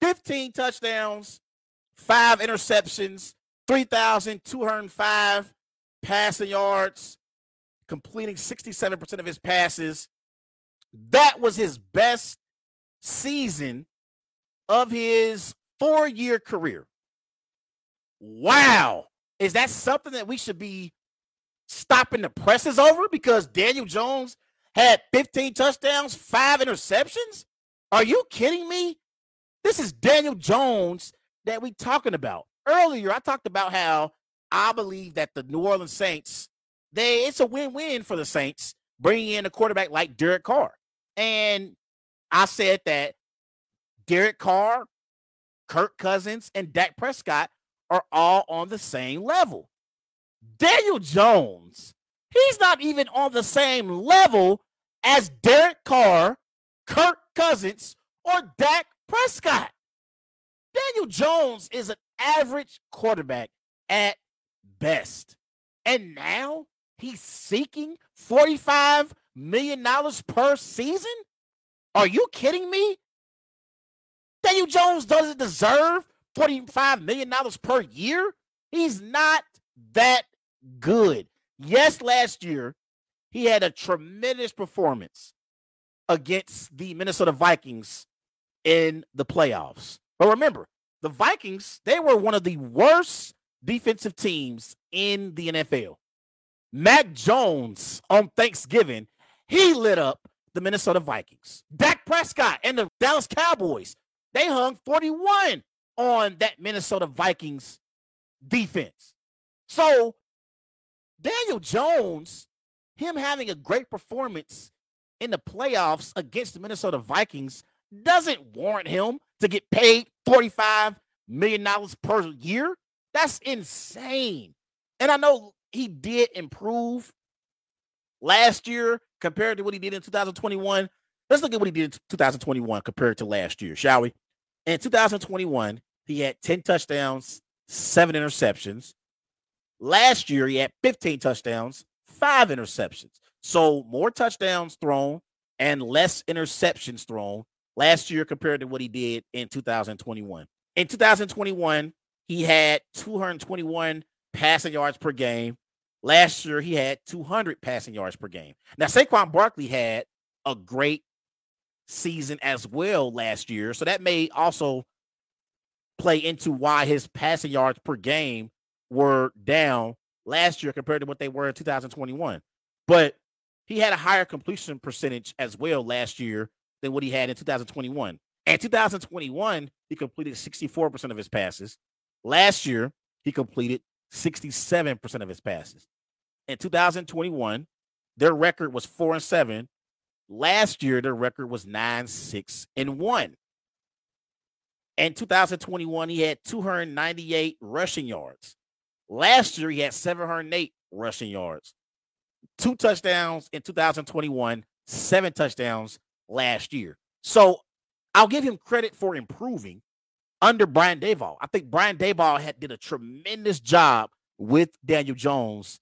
15 touchdowns, five interceptions, 3,205 passing yards, completing 67% of his passes. That was his best season of his four year career. Wow. Is that something that we should be stopping the presses over because Daniel Jones had 15 touchdowns, five interceptions? Are you kidding me? This is Daniel Jones that we talking about. Earlier, I talked about how I believe that the New Orleans Saints, they it's a win-win for the Saints bringing in a quarterback like Derek Carr. And I said that Derek Carr, Kirk Cousins, and Dak Prescott are all on the same level. Daniel Jones, he's not even on the same level as Derek Carr, Kirk Cousins, or Dak Prescott. Daniel Jones is an average quarterback at best. And now he's seeking 45 million dollars per season? Are you kidding me? Daniel Jones doesn't deserve 45 million dollars per year. He's not that good. Yes, last year he had a tremendous performance against the Minnesota Vikings in the playoffs. But remember, the Vikings, they were one of the worst defensive teams in the NFL. Mac Jones on Thanksgiving he lit up the Minnesota Vikings. Dak Prescott and the Dallas Cowboys, they hung 41 on that Minnesota Vikings defense. So Daniel Jones, him having a great performance in the playoffs against the Minnesota Vikings doesn't warrant him to get paid $45 million per year. That's insane. And I know he did improve last year compared to what he did in 2021. Let's look at what he did in 2021 compared to last year, shall we? In 2021, he had 10 touchdowns, seven interceptions. Last year, he had 15 touchdowns, five interceptions. So more touchdowns thrown and less interceptions thrown last year compared to what he did in 2021. In 2021, he had 221 passing yards per game. Last year, he had 200 passing yards per game. Now, Saquon Barkley had a great season as well last year. So that may also play into why his passing yards per game were down last year compared to what they were in 2021. But he had a higher completion percentage as well last year than what he had in 2021. And 2021, he completed 64% of his passes. Last year, he completed 67% of his passes. In 2021, their record was four and seven. Last year, their record was nine, six, and one. In 2021, he had 298 rushing yards. Last year, he had 708 rushing yards. Two touchdowns in 2021, seven touchdowns last year. So I'll give him credit for improving under Brian Daboll. I think Brian Daboll had did a tremendous job with Daniel Jones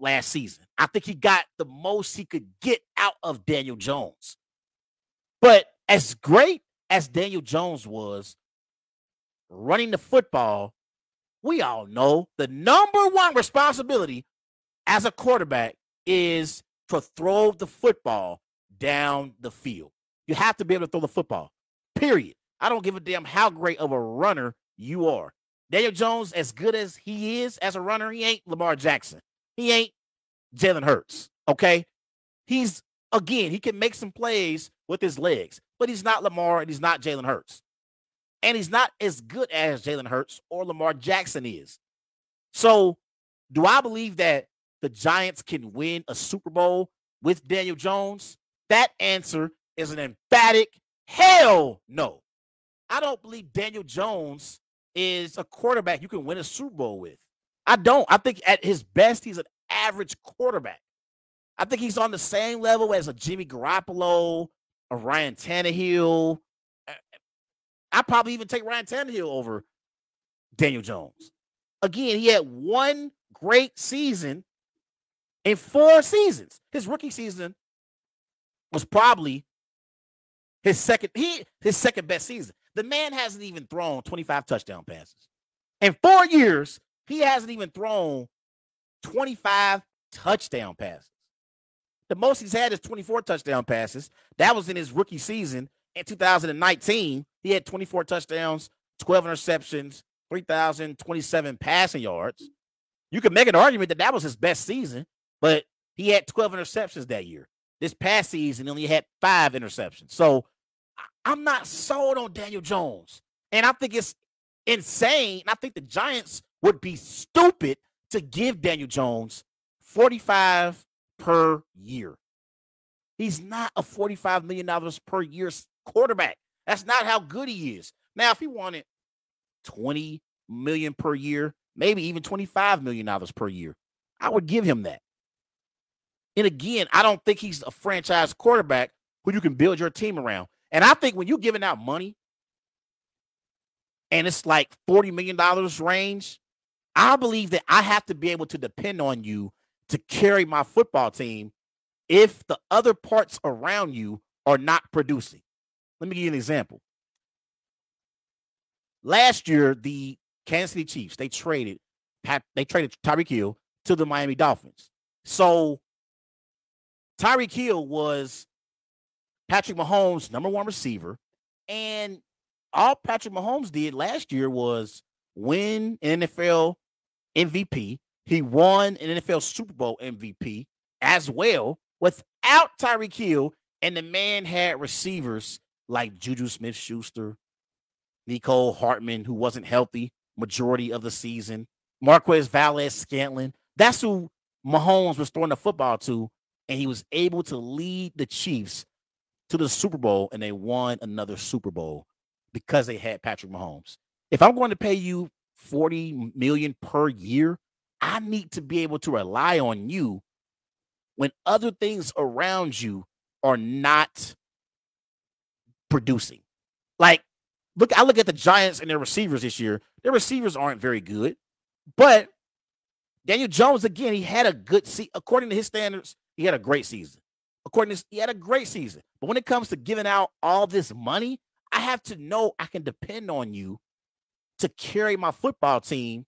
last season. I think he got the most he could get out of Daniel Jones. But as great as Daniel Jones was running the football, we all know the number one responsibility as a quarterback is to throw the football down the field. You have to be able to throw the football, period. I don't give a damn how great of a runner you are. Daniel Jones, as good as he is as a runner, he ain't Lamar Jackson. He ain't Jalen Hurts. Okay. He's, again, he can make some plays with his legs, but he's not Lamar and he's not Jalen Hurts. And he's not as good as Jalen Hurts or Lamar Jackson is. So, do I believe that the Giants can win a Super Bowl with Daniel Jones? That answer is an emphatic hell no. I don't believe Daniel Jones is a quarterback you can win a Super Bowl with. I don't. I think at his best, he's an average quarterback. I think he's on the same level as a Jimmy Garoppolo, a Ryan Tannehill. Uh, I probably even take Ryan Tannehill over Daniel Jones. Again, he had one great season in four seasons. His rookie season was probably his second he his second best season. The man hasn't even thrown 25 touchdown passes. In 4 years, he hasn't even thrown 25 touchdown passes. The most he's had is 24 touchdown passes. That was in his rookie season in 2019. He had 24 touchdowns, 12 interceptions, 3,027 passing yards. You could make an argument that that was his best season, but he had 12 interceptions that year. This past season, he only had five interceptions. So I'm not sold on Daniel Jones. And I think it's insane. I think the Giants would be stupid to give Daniel Jones 45 per year. He's not a $45 million per year quarterback. That's not how good he is. Now, if he wanted 20 million per year, maybe even 25 million dollars per year, I would give him that. And again, I don't think he's a franchise quarterback who you can build your team around. And I think when you're giving out money and it's like $40 million range, I believe that I have to be able to depend on you to carry my football team if the other parts around you are not producing. Let me give you an example. Last year, the Kansas City Chiefs, they traded they traded Tyreek Hill to the Miami Dolphins. So Tyreek Hill was Patrick Mahomes' number one receiver. And all Patrick Mahomes did last year was win an NFL MVP. He won an NFL Super Bowl MVP as well without Tyreek Hill. And the man had receivers like Juju Smith Schuster, Mecole Hardman, who wasn't healthy majority of the season, Marquez Valdes Scantling. That's who Mahomes was throwing the football to, and he was able to lead the Chiefs to the Super Bowl, and they won another Super Bowl because they had Patrick Mahomes. If I'm going to pay you 40 million per year, I need to be able to rely on you when other things around you are not producing. Like, look, I look at the Giants and their receivers this year. Their receivers aren't very good, but Daniel Jones, again, he had a good season. According to his standards, he had a great season. According to he had a great season. But when it comes to giving out all this money, I have to know I can depend on you to carry my football team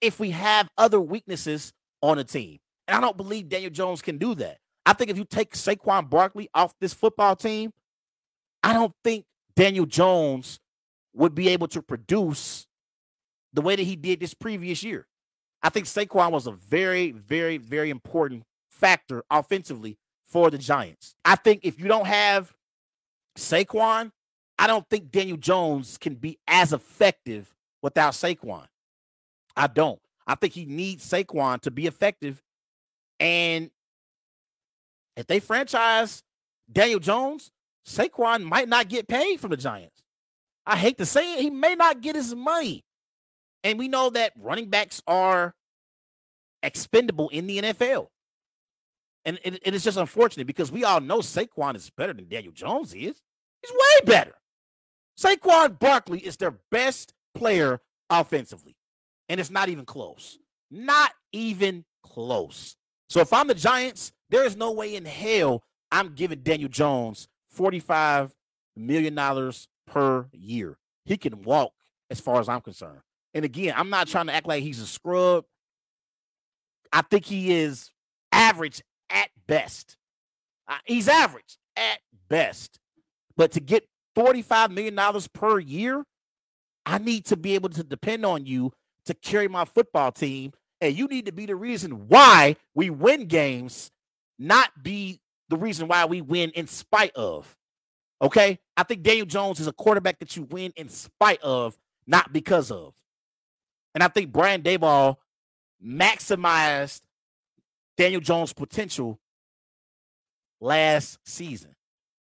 if we have other weaknesses on a team. And I don't believe Daniel Jones can do that. I think if you take Saquon Barkley off this football team, I don't think Daniel Jones would be able to produce the way that he did this previous year. I think Saquon was a very, very, very important factor offensively for the Giants. I think if you don't have Saquon, I don't think Daniel Jones can be as effective without Saquon. I don't. I think he needs Saquon to be effective. And if they franchise Daniel Jones, Saquon might not get paid from the Giants. I hate to say it, he may not get his money. And we know that running backs are expendable in the NFL. And it, it is just unfortunate because we all know Saquon is better than Daniel Jones is. He's way better. Saquon Barkley is their best player offensively. And it's not even close. Not even close. So if I'm the Giants, there is no way in hell I'm giving Daniel Jones $45 million per year. He can walk as far as I'm concerned. And again, I'm not trying to act like he's a scrub. I think he is average at best. Uh, he's average at best. But to get $45 million per year, I need to be able to depend on you to carry my football team. And you need to be the reason why we win games, not be the reason why we win in spite of. Okay. I think Daniel Jones is a quarterback that you win in spite of, not because of. And I think Brian Daboll maximized Daniel Jones' potential last season.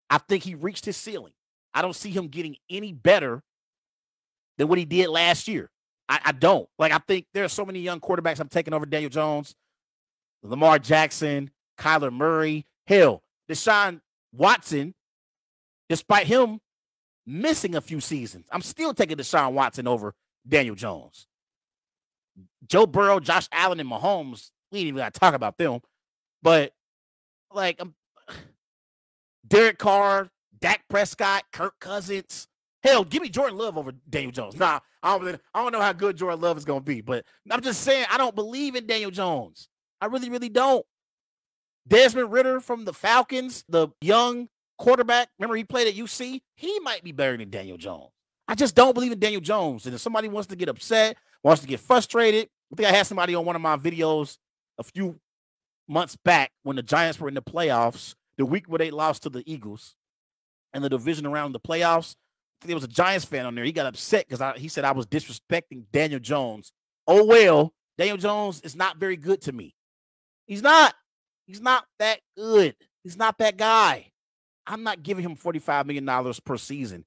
I think he reached his ceiling. I don't see him getting any better than what he did last year. I, I don't. Like, I think there are so many young quarterbacks I'm taking over Daniel Jones, Lamar Jackson, Kyler Murray, hell, Deshaun Watson, despite him missing a few seasons, I'm still taking Deshaun Watson over Daniel Jones. Joe Burrow, Josh Allen, and Mahomes, we ain't even got to talk about them. But like, um, Derek Carr, Dak Prescott, Kirk Cousins. Hell, give me Jordan Love over Daniel Jones. Nah, I don't, I don't know how good Jordan Love is going to be, but I'm just saying I don't believe in Daniel Jones. I really, really don't. Desmond Ridder from the Falcons, the young quarterback. Remember, he played at UC. He might be better than Daniel Jones. I just don't believe in Daniel Jones. And if somebody wants to get upset, wants to get frustrated, I think I had somebody on one of my videos a few months back when the Giants were in the playoffs, the week where they lost to the Eagles and the division around the playoffs. there was a Giants fan on there. He got upset because he said I was disrespecting Daniel Jones. Oh well, Daniel Jones is not very good to me. He's not. He's not that good. He's not that guy. I'm not giving him $45 million per season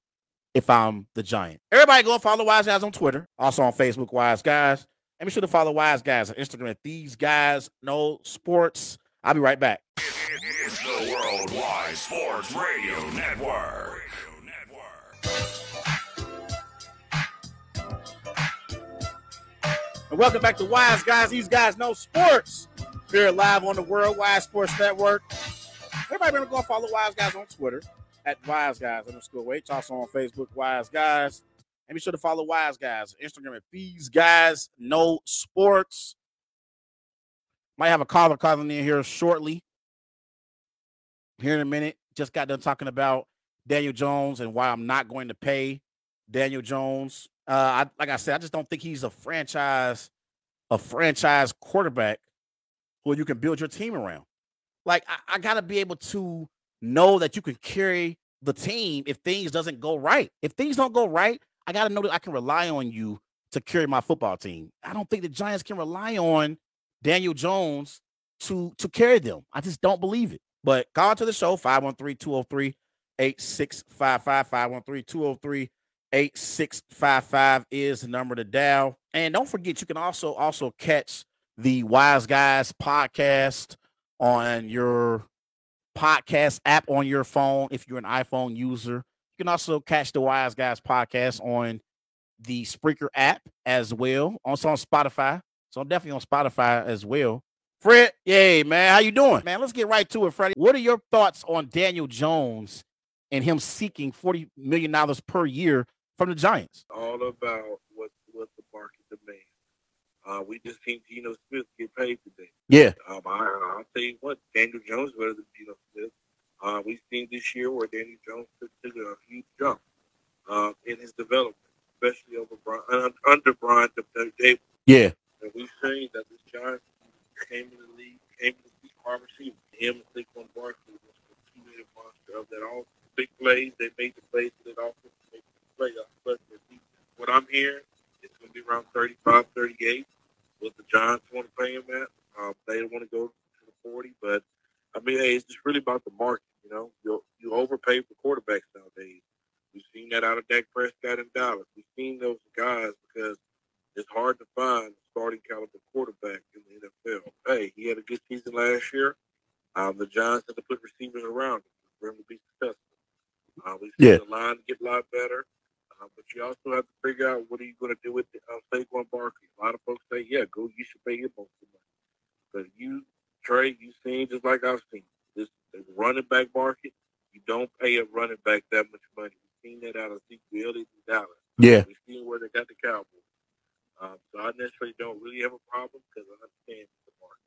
if I'm the Giant. Everybody go follow Wise Guys on Twitter, also on Facebook, Wise Guys. And be sure to follow Wise Guys on Instagram. These guys know sports. I'll be right back. It's the Worldwide Sports Radio Network. And welcome back to Wise Guys. These guys know sports. Here live on the Worldwide Sports Network. Everybody remember go follow Wise Guys on Twitter at Wise Guys underscore H. Also on Facebook, Wise Guys. And be sure to follow Wise Guys Instagram at These Guys Know Sports. Might have a caller calling in here shortly. Here in a minute. Just got done talking about Daniel Jones and why I'm not going to pay Daniel Jones. Uh, I, like I said, I just don't think he's a franchise, a franchise quarterback who you can build your team around. Like I, I gotta be able to know that you can carry the team if things doesn't go right. If things don't go right, I got to know that I can rely on you to carry my football team. I don't think the Giants can rely on Daniel Jones to to carry them. I just don't believe it. But call to the show 513-203 8655 513 203 8655 is the number to dial. And don't forget, you can also also catch the Wise Guys podcast on your podcast app on your phone if you're an iPhone user. You can also catch the Wise Guys podcast on the Spreaker app as well. Also on Spotify. So I'm definitely on Spotify as well. Fred, yay, man. How you doing? Man, let's get right to it, Freddie. What are your thoughts on Daniel Jones and him seeking $40 million per year from the Giants? All about what what the market demands. Uh, we just seen Geno Smith get paid today. Yeah. Um, I, I'll tell you what, Daniel Jones better than Geno Smith. Uh, we've seen this year where Daniel Jones took, took a huge jump uh, in his development, especially over Brian, under Brian Daboll. Yeah. And we've seen that this Giants came in the league, came in the wide receiver. Him and Saquon Barkley was the two-headed monster of that all big plays. They made the plays that offense, made the playoffs. But what I'm hearing, it's going to be around 35, 38. What the Giants want to pay him at, um, they want to go to the 40. But I mean, hey, it's just really about the market. You know, you you overpay for quarterbacks nowadays. We've seen that out of Dak Prescott in Dallas. We've seen those guys because it's hard to find a starting caliber quarterback in the NFL. Hey, he had a good season last year. Um, the Giants had to put receivers around him for him to be successful. Uh, we've seen Yeah. the line get a lot better, uh, but you also have to figure out what are you going to do with the, uh, Saquon Barkley. A lot of folks say, yeah, go, you should pay him most of the money. But you, Trey, you've seen just like I've seen this the running back market. You don't pay a running back that much money. We've seen that out of Zeke Elliott in Dallas. Yeah. We've seen where they got the Cowboys. Um, so I necessarily don't really have a problem because I understand the market.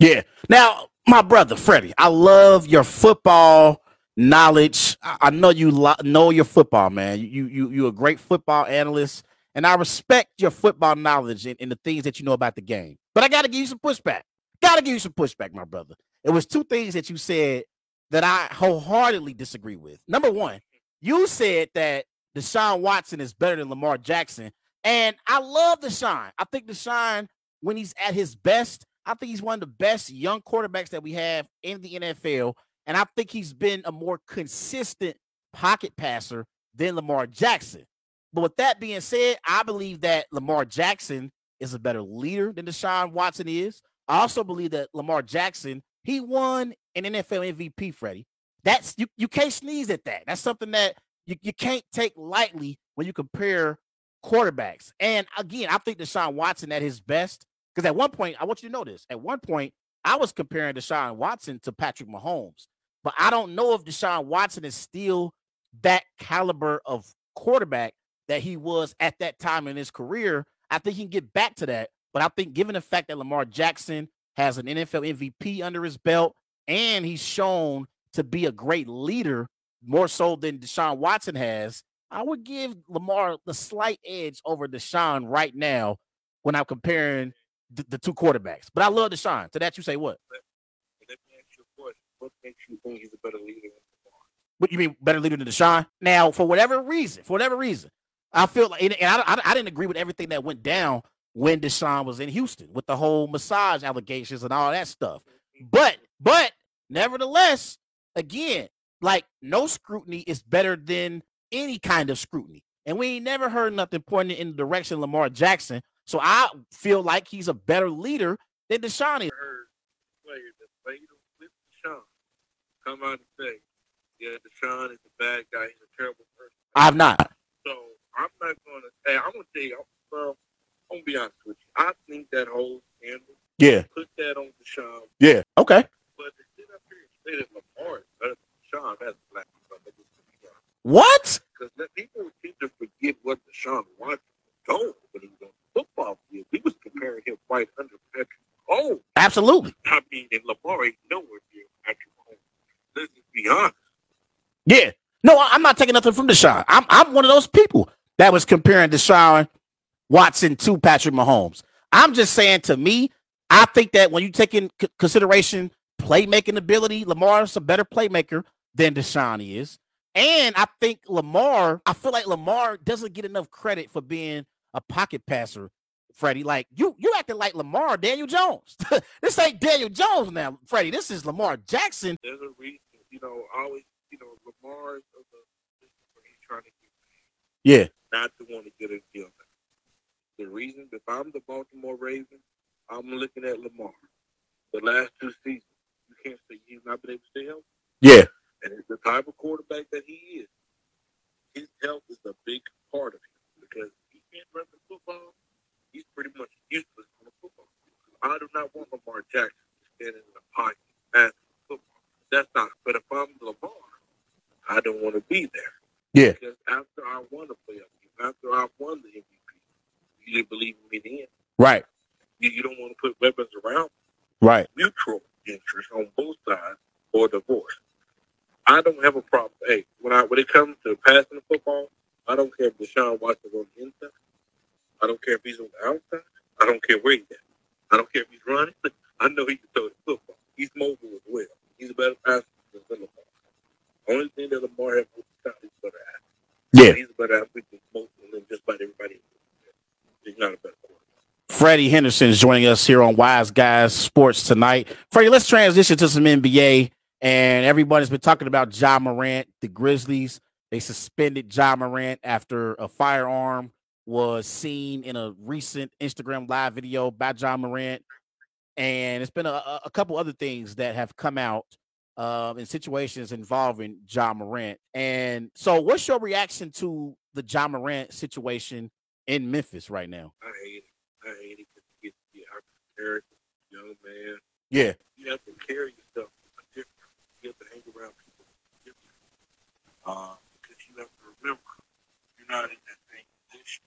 Yeah. Now, my brother Freddie, I love your football knowledge. I, know you lo- know your football, man. You you you a great football analyst, and I respect your football knowledge and, and the things that you know about the game. But I got to give you some pushback. Got to give you some pushback, my brother. It was two things that you said that I wholeheartedly disagree with. Number one, you said that Deshaun Watson is better than Lamar Jackson, and I love Deshaun. I think Deshaun, when he's at his best, I think he's one of the best young quarterbacks that we have in the NFL. And I think he's been a more consistent pocket passer than Lamar Jackson. But with that being said, I believe that Lamar Jackson is a better leader than Deshaun Watson is. I also believe that Lamar Jackson, he won an NFL MVP, Freddie. That's you, you can't sneeze at that. That's something that you, you can't take lightly when you compare quarterbacks. And again, I think Deshaun Watson at his best, because at one point, I want you to know this. At one point, I was comparing Deshaun Watson to Patrick Mahomes, but I don't know if Deshaun Watson is still that caliber of quarterback that he was at that time in his career. I think he can get back to that. But I think, given the fact that Lamar Jackson has an NFL MVP under his belt and he's shown to be a great leader more so than Deshaun Watson has, I would give Lamar the slight edge over Deshaun right now when I'm comparing the, the two quarterbacks. But I love Deshaun. To that, you say what? Let me ask you a question. What makes you think he's a better leader than Lamar? What you mean better leader than Deshaun? Now, for whatever reason, for whatever reason, I feel like, and I, I, I didn't agree with everything that went down when Deshaun was in Houston with the whole massage allegations and all that stuff. But, but nevertheless, again, like no scrutiny is better than any kind of scrutiny. And we ain't never heard nothing pointing in the direction of Lamar Jackson. So I feel like he's a better leader than Deshaun is. heard players that played with Deshaun come out and say, yeah, Deshaun is a bad guy. He's a terrible person. I've not. So I'm not going to say, I'm going to tell you, well, I'm to be honest with you. I think that whole scandal, Yeah. put that on Deshaun. Yeah. Okay. But to sit up here and say that Lamar is better than Deshaun, that's black. What? Because people seem to forget what Deshaun Watson was doing when he was on the football field. We was comparing him right under Patrick Mahomes. Absolutely. I mean, and Lamar ain't nowhere near Patrick Mahomes. Let's just be honest. Yeah. No, I- I'm not taking nothing from Deshaun. I'm I'm one of those people that was comparing Deshaun Watson to Patrick Mahomes. I'm just saying to me, I think that when you take in c- consideration playmaking ability, Lamar's a better playmaker than Deshaun is. And I think Lamar, I feel like Lamar doesn't get enough credit for being a pocket passer Freddie. Like you, you acting like Lamar Daniel Jones. this ain't Daniel Jones now, Freddie. This is Lamar Jackson. There's a reason, you know, always, you know, Lamar's of the this is where he's trying to get Yeah, not the one to get a deal. The reason, if I'm the Baltimore Ravens, I'm looking at Lamar. The last two seasons, you can't say he's not been able to stay healthy. yeah, And it's the type of quarterback that he is. His health is a big part of him because he can't run the football. He's pretty much useless on the football. I do not want Lamar Jackson standing in the pocket passing football. That's not. But if I'm Lamar, I don't want to be there. Yeah. Because after I won the playoff game, after I won the MVP, you believe in me then. right, You, you don't want to put weapons around right. mutual interest on both sides or divorce. I don't have a problem. Hey, when I when it comes to passing the football, I don't care if Deshaun Watson's on the inside. I don't care if he's on the outside. I don't care where he's at. I don't care if he's running. I know he can throw the football. He's mobile as well. He's a better passer than Lamar. The only thing that Lamar has with the is better athlete. Yeah. He's a better athlete than most than just about everybody. else. He's not a better quarterback. Freddie Henderson is joining us here on Wise Guys Sports tonight. Freddie, let's transition to some NBA. And everybody's been talking about Ja Morant, the Grizzlies. They suspended Ja Morant after a firearm was seen in a recent Instagram live video by Ja Morant. And it's been a- a, couple other things that have come out um, in situations involving Ja Morant. And so, what's your reaction to the Ja Morant situation in Memphis right now? I hate it. I hate it because you get to be out there, young man. Yeah. you have to carry yourself different. You have to hang around people different. Uh, because you have to remember, you're not in that same position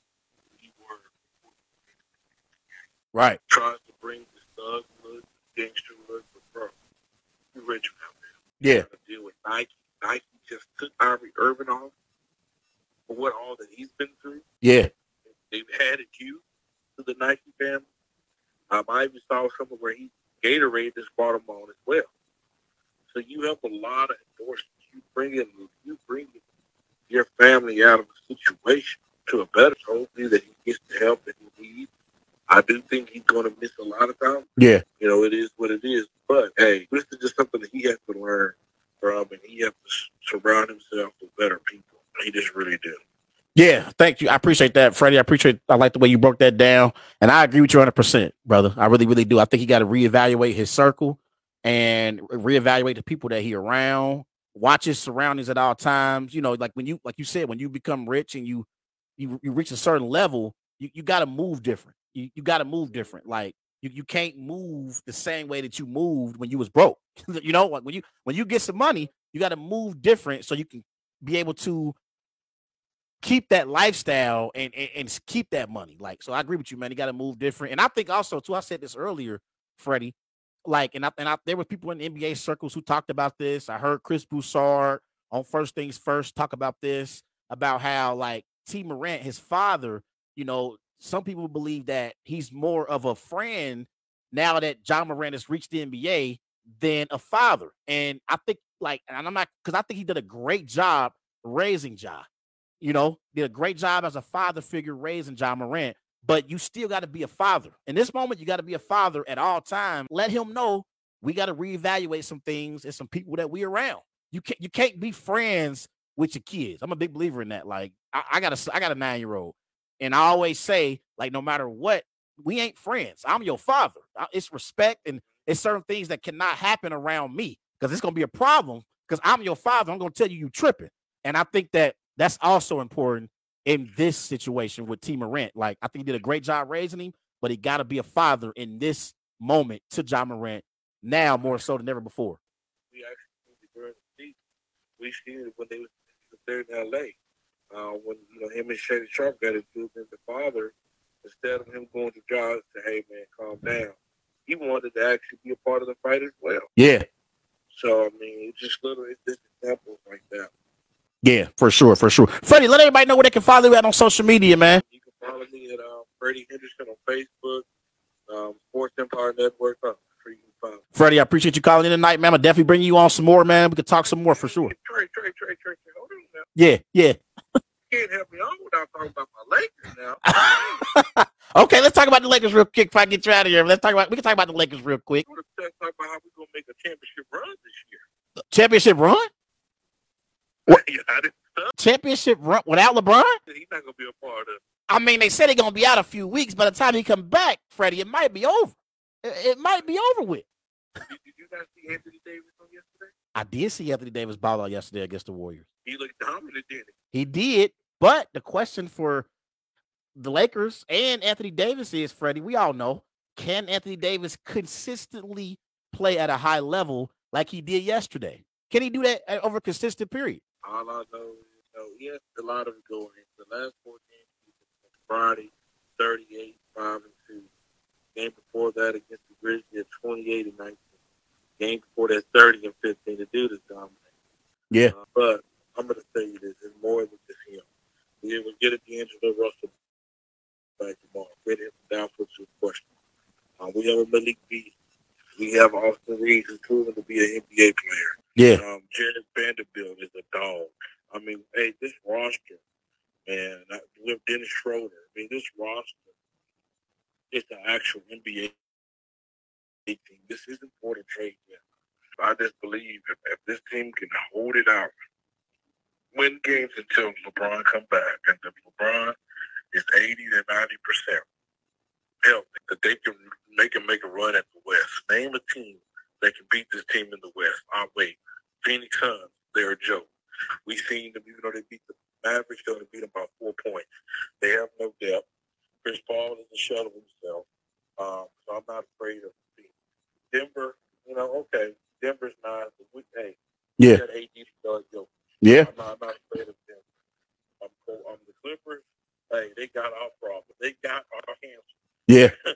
you were before Right. tries to bring this thug look, gangster look, but bro, you're rich now, man. Yeah. Gotta deal with Nike. Nike just took Kyrie Irving off for what all that he's been through. Yeah. They've added you to the Nike family. Um, I even saw somewhere where he Gatorade just brought him on as well. So you have a lot of endorsements. You bring in, you bring your family out of a situation to a better. Hopefully that he gets the help that he needs. I do think he's going to miss a lot of time. Yeah. You know, it is what it is. But hey, this is just something that he has to learn from, and he has to surround himself with better people. He just really do. Yeah. Thank you. I appreciate that, Freddie. I appreciate I like the way you broke that down. And I agree with you 100%, brother. I really, really do. I think he got to reevaluate his circle and reevaluate the people that he around. Watch his surroundings at all times. You know, like when you, like you said, when you become rich and you, you, you reach a certain level, you, you got to move different. You, you got to move different. Like you, you can't move the same way that you moved when you was broke. you know, like when you, when you get some money, you got to move different so you can be able to keep that lifestyle and, and and keep that money. Like, so I agree with you, man. You got to move different. And I think also too, I said this earlier, Freddie. Like, and I and I, there were people in NBA circles who talked about this. I heard Chris Broussard on First Things First talk about this about how like Tee Morant, his father, you know, some people believe that he's more of a friend now that Ja Morant has reached the NBA than a father. And I think like, and I'm not because I think he did a great job raising Ja you know, did a great job as a father figure raising Ja Morant, but you still got to be a father. In this moment, you got to be a father at all times. Let him know we got to reevaluate some things and some people that we around. You can't you can't be friends with your kids. I'm a big believer in that. Like I, I got a I got a nine year old, and I always say like no matter what, we ain't friends. I'm your father. It's respect and it's certain things that cannot happen around me because it's gonna be a problem because I'm your father. I'm gonna tell you you tripping, and I think that that's also important in this situation with Tee Morant. Like, I think he did a great job raising him, but he got to be a father in this moment to Ja Morant now more so than ever before. we actually seen during the season. We seen it when they was there in LA. Uh, when you know him and Shannon Sharpe got his it, and the father, instead of him going to John to "Hey man, calm down," he wanted to actually be a part of the fight as well. Yeah, So I mean, it's just little, it's just examples like that. Yeah, for sure, for sure. Freddie, let everybody know where they can follow you at on social media, man. You can follow me at uh, Freddie Henderson on Facebook, um, Sports Empire Network. Uh, where you can find. Freddie, I appreciate you calling in tonight, man. I'll definitely bring you on some more, man. We could talk some more for sure. Trey, Trey, Trey, Trey, Trey. Hold on now. Yeah, yeah. Can't help me on without talking about my Lakers now. Okay, let's talk about the Lakers real quick before I get you out of here. Let's talk about we can talk about the Lakers real quick. Let's talk about how we're gonna make a championship run this year. Championship run? Championship run without LeBron? he's not gonna be a part of. I mean, they said he's gonna be out a few weeks. By the time he come back, Freddie, it might be over. It, it might be over with. Did, did you guys see Anthony Davis on yesterday? I did see Anthony Davis ball out yesterday against the Warriors. He looked dominant, didn't He He did, but the question for the Lakers and Anthony Davis is, Freddie, we all know, can Anthony Davis consistently play at a high level like he did yesterday? Can he do that uh, over a consistent period? All I know is, you know, he has a lot of going. The last four games, he was Friday, 38, 5 and 2. Game before that against the Grizzlies 28 and 19. Game before that, 30 and 15. The dude is dominant. Yeah. Uh, but I'm going to tell you this: it's more than just him. We will get at D'Angelo Russell back tomorrow. Get him down for some question. Uh, we have a Malik Beasley. We have Austin Reaves, who's proven to be an NBA player. Yeah. Um, Jarred Vanderbilt is a dog. I mean, hey, this roster, man, I- with Dennis Schroeder, I mean, this roster is the actual NBA team. This isn't for the trade yet. I just believe if, if this team can hold it out, win games until LeBron come back, and if LeBron is 80 to 90 percent healthy, that they can make and make a run at the West. Name a team that can beat this team in the West. I'll wait. Phoenix Suns, they're a joke. We seen them, even though they beat the Mavericks, they only beat them by four points. They have no depth. Chris Paul is a shell of himself. Um, so I'm not afraid of Phoenix. Denver, you know, okay, Denver's not. But we, hey, Yeah. That AD go. Yeah. I'm not, I'm not afraid of Denver. I'm, cool. I'm the Clippers. Hey, they got our problem. They got our hands. Yeah.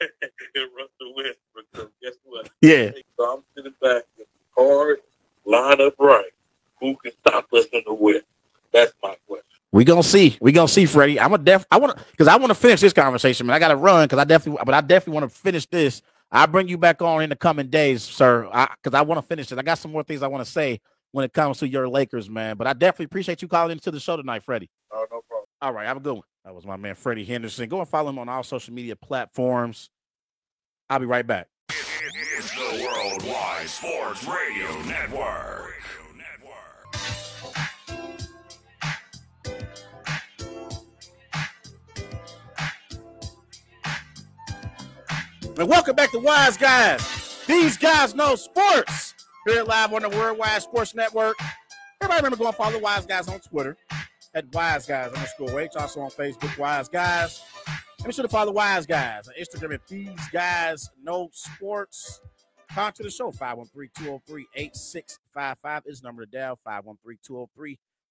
and Russell Westbrook. So guess what? Yeah. So I'm sitting back the line up right. Who can stop us in the West? That's my question. We gonna see. We gonna see, Freddie. I'm a def. I want to because I want to finish this conversation, man. I got to run because I definitely, but I definitely want to finish this. I'll bring you back on in the coming days, sir, because I, want to finish it. I got some more things I want to say when it comes to your Lakers, man. But I definitely appreciate you calling into the show tonight, Freddie. Oh, no problem. All right, have a good one. That was my man Freddie Henderson. Go and follow him on all social media platforms. I'll be right back. It's the Worldwide Sports Radio Network. And welcome back to Wise Guys. These guys know sports. Here live on the Worldwide Sports Network. Everybody remember going follow the Wise Guys on Twitter at Wise Guys underscore H. Also on Facebook, Wise Guys. And be sure to follow Wise Guys on Instagram at These Guys Know Sports. Contact the show 513-203-8655 is the number to dial.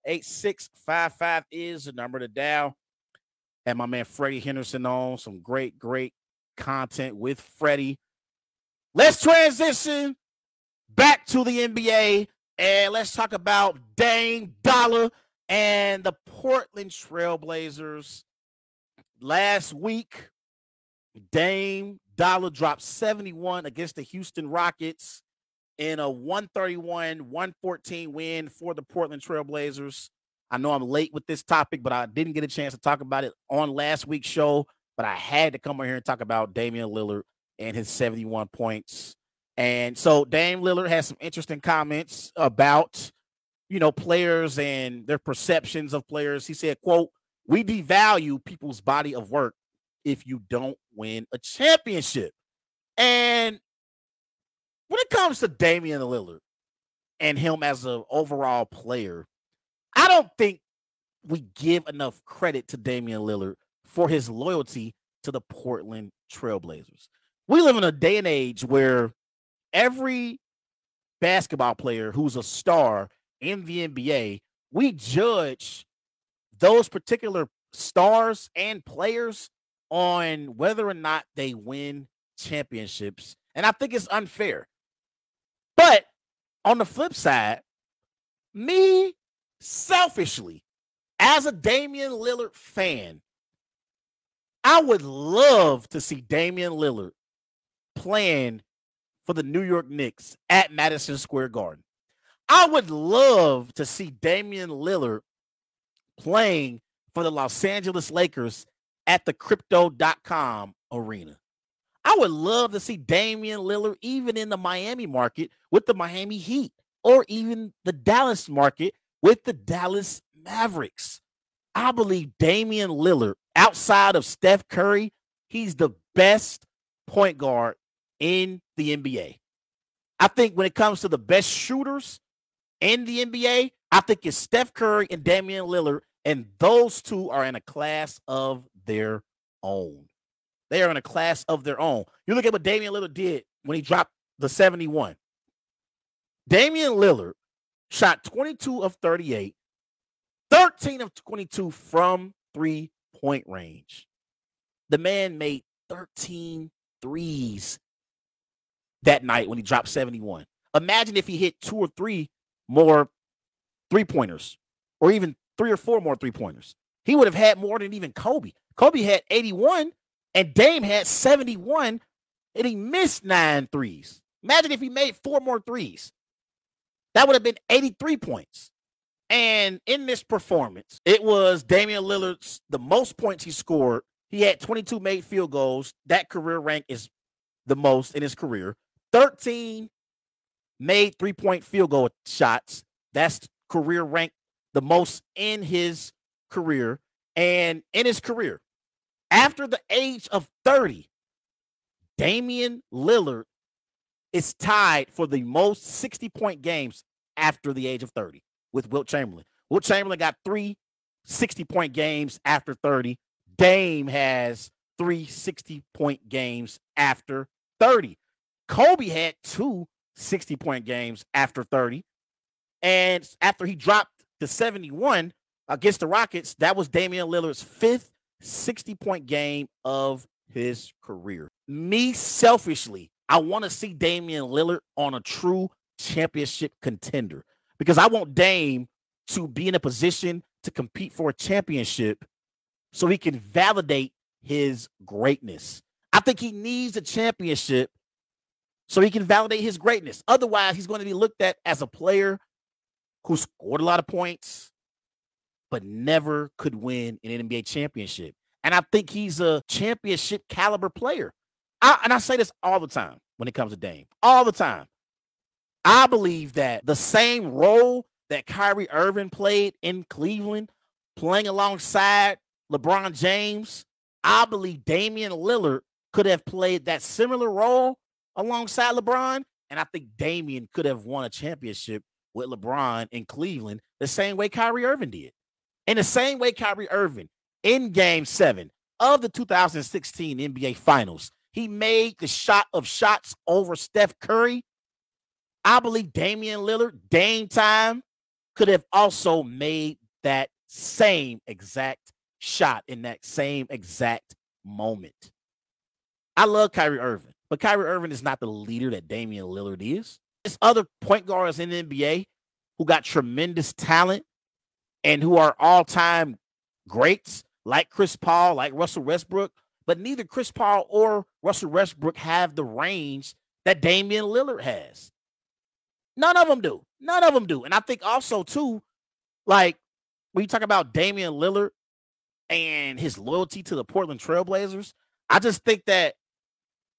513-203-8655 is the number to dial. Had my man Freddie Henderson on some great, great content with Freddie. Let's transition back to the NBA and let's talk about Dame Dollar and the Portland Trailblazers. Last week, Dame Dollar dropped 71 against the Houston Rockets in a 131 114 win for the Portland Trailblazers. I know I'm late with this topic, but I didn't get a chance to talk about it on last week's show but I had to come on here and talk about Damian Lillard and his 71 points. And so Dame Lillard has some interesting comments about, you know, players and their perceptions of players. He said, quote, we devalue people's body of work if you don't win a championship. And when it comes to Damian Lillard and him as an overall player, I don't think we give enough credit to Damian Lillard for his loyalty to the Portland Trailblazers. We live in a day and age where every basketball player who's a star in the NBA, we judge those particular stars and players on whether or not they win championships. And I think it's unfair. But on the flip side, me selfishly, as a Damian Lillard fan, I would love to see Damian Lillard playing for the New York Knicks at Madison Square Garden. I would love to see Damian Lillard playing for the Los Angeles Lakers at the crypto.com arena. I would love to see Damian Lillard even in the Miami market with the Miami Heat or even the Dallas market with the Dallas Mavericks. I believe Damian Lillard, outside of Steph Curry, he's the best point guard in the NBA. I think when it comes to the best shooters in the NBA, I think it's Steph Curry and Damian Lillard, and those two are in a class of their own. They are in a class of their own. You look at what Damian Lillard did when he dropped the 71. Damian Lillard shot 22 of 38, 13 of 22 from three point range. The man made 13 threes that night when he dropped 71. Imagine if he hit two or three more three pointers, or even three or four more three pointers. He would have had more than even Kobe. Kobe had 81 and Dame had 71 and he missed nine threes. Imagine if he made four more threes. That would have been 83 points. And in this performance, it was Damian Lillard's the most points he scored. He had 22 made field goals. That career rank is the most in his career. 13 made three point field goal shots. That's career rank the most in his career. And in his career, after the age of 30, Damian Lillard is tied for the most 60 point games after the age of 30 with Wilt Chamberlain. Wilt Chamberlain got three 60 point games after 30. Dame has three 60 point games after 30. Kobe had two 60 point games after 30. And after he dropped to 71 against the Rockets, that was Damian Lillard's fifth 60 point game of his career. Me selfishly, I want to see Damian Lillard on a true championship contender because I want Dame to be in a position to compete for a championship so he can validate his greatness. I think he needs a championship so he can validate his greatness. Otherwise, he's going to be looked at as a player who scored a lot of points, but never could win an NBA championship. And I think he's a championship caliber player. I, and I say this all the time when it comes to Dame, all the time. I believe that the same role that Kyrie Irving played in Cleveland, playing alongside LeBron James, I believe Damian Lillard could have played that similar role alongside LeBron. And I think Damian could have won a championship with LeBron in Cleveland the same way Kyrie Irving did. In the same way Kyrie Irving in game seven of the 2016 NBA Finals, he made the shot of shots over Steph Curry. I believe Damian Lillard, Dame time, could have also made that same exact shot in that same exact moment. I love Kyrie Irving, but Kyrie Irving is not the leader that Damian Lillard is. There's other point guards in the NBA who got tremendous talent and who are all-time greats, like Chris Paul, like Russell Westbrook. But neither Chris Paul or Russell Westbrook have the range that Damian Lillard has. None of them do. None of them do. And I think also, too, like when you talk about Damian Lillard and his loyalty to the Portland Trailblazers, I just think that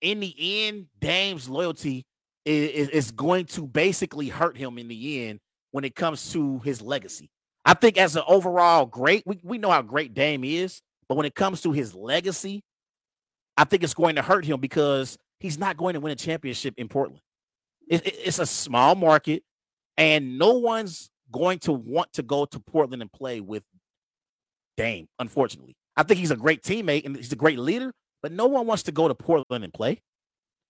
in the end, Dame's loyalty is, is, going to basically hurt him in the end when it comes to his legacy. I think as an overall great, we, we know how great Dame is, but when it comes to his legacy, I think it's going to hurt him because he's not going to win a championship in Portland. It, it, it's a small market, and no one's going to want to go to Portland and play with Dame, unfortunately. I think he's a great teammate and he's a great leader, but no one wants to go to Portland and play.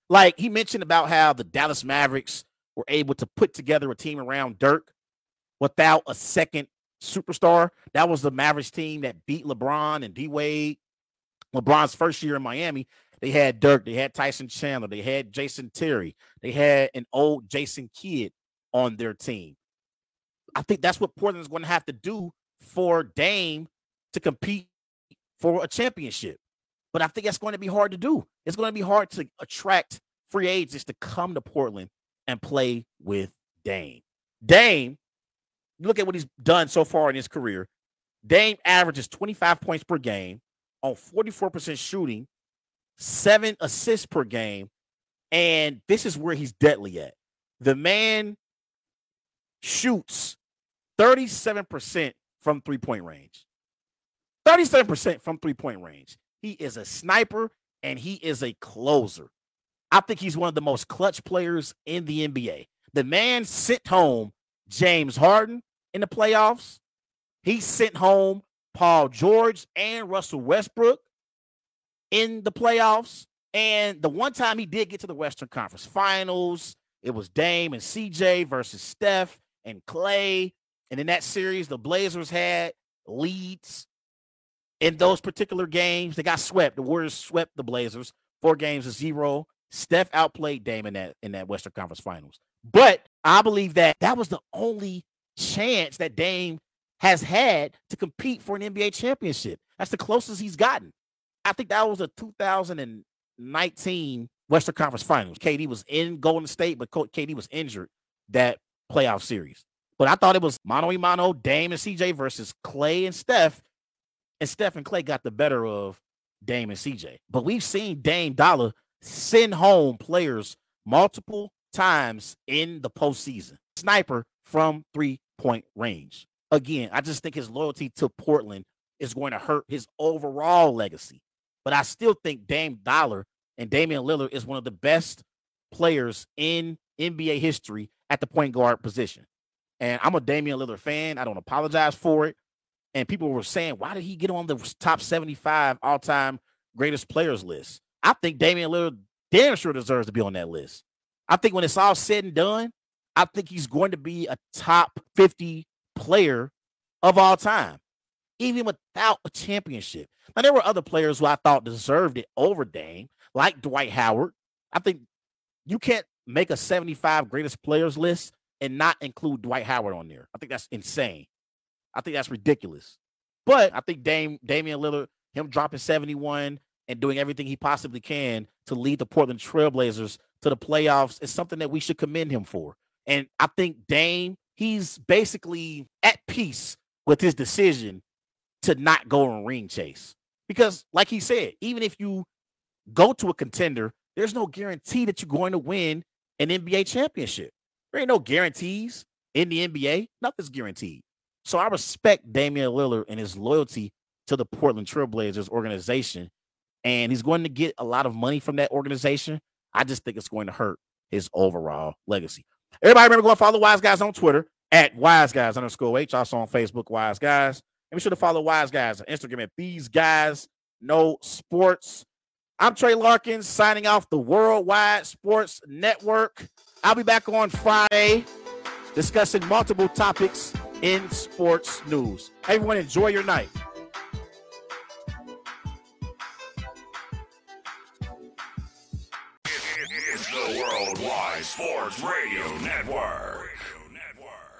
Like he mentioned about how the Dallas Mavericks were able to put together a team around Dirk without a second superstar. That was the Mavericks team that beat LeBron and D Wade. LeBron's first year in Miami, they had Dirk, they had Tyson Chandler, they had Jason Terry, they had an old Jason Kidd on their team. I think that's what Portland's going to have to do for Dame to compete for a championship. But I think that's going to be hard to do. It's going to be hard to attract free agents to come to Portland and play with Dame. Dame look at what he's done so far in his career. Dame averages 25 points per game, on 44% shooting, seven assists per game. And this is where he's deadly at. The man shoots 37% from three point range. 37% from three point range. He is a sniper and he is a closer. I think he's one of the most clutch players in the NBA. The man sent home James Harden in the playoffs. He sent home Paul George and Russell Westbrook in the playoffs. And the one time he did get to the Western Conference Finals, it was Dame and CJ versus Steph and Clay. And in that series, the Blazers had leads in those particular games. They got swept. The Warriors swept the Blazers four games to zero. Steph outplayed Dame in that in that Western Conference Finals. But I believe that that was the only chance that Dame has had to compete for an NBA championship. That's the closest he's gotten. I think that was a 2019 Western Conference Finals. KD was in Golden State, but KD was injured that playoff series. But I thought it was mano a mano, Dame and CJ versus Clay and Steph. And Steph and Clay got the better of Dame and CJ. But we've seen Dame Dollar send home players multiple times in the postseason. Sniper from three point range. Again, I just think his loyalty to Portland is going to hurt his overall legacy. But I still think Dame Dollar and Damian Lillard is one of the best players in NBA history at the point guard position. And I'm a Damian Lillard fan. I don't apologize for it. And people were saying, why did he get on the top 75 all time greatest players list? I think Damian Lillard damn sure deserves to be on that list. I think when it's all said and done, I think he's going to be a top 50 player of all time, even without a championship. Now, there were other players who I thought deserved it over Dame, like Dwight Howard. I think you can't make a 75 greatest players list and not include Dwight Howard on there. I think that's insane. I think that's ridiculous. But I think Dame Damian Lillard, him dropping 71 and doing everything he possibly can to lead the Portland Trailblazers to the playoffs is something that we should commend him for. And I think Dame, he's basically at peace with his decision to not go and ring chase. Because, like he said, even if you go to a contender, there's no guarantee that you're going to win an NBA championship. There ain't no guarantees in the NBA. Nothing's guaranteed. So I respect Damian Lillard and his loyalty to the Portland Trailblazers organization. And he's going to get a lot of money from that organization. I just think it's going to hurt his overall legacy. Everybody remember go follow Wise Guys on Twitter at Wise Guys underscore H. Also on Facebook, Wise Guys. And be sure to follow Wise Guys on Instagram at These Guys Know Sports. I'm Trey Larkins signing off the Worldwide Sports Network. I'll be back on Friday discussing multiple topics in sports news. Everyone, enjoy your night. It's the Worldwide Sports Radio Network.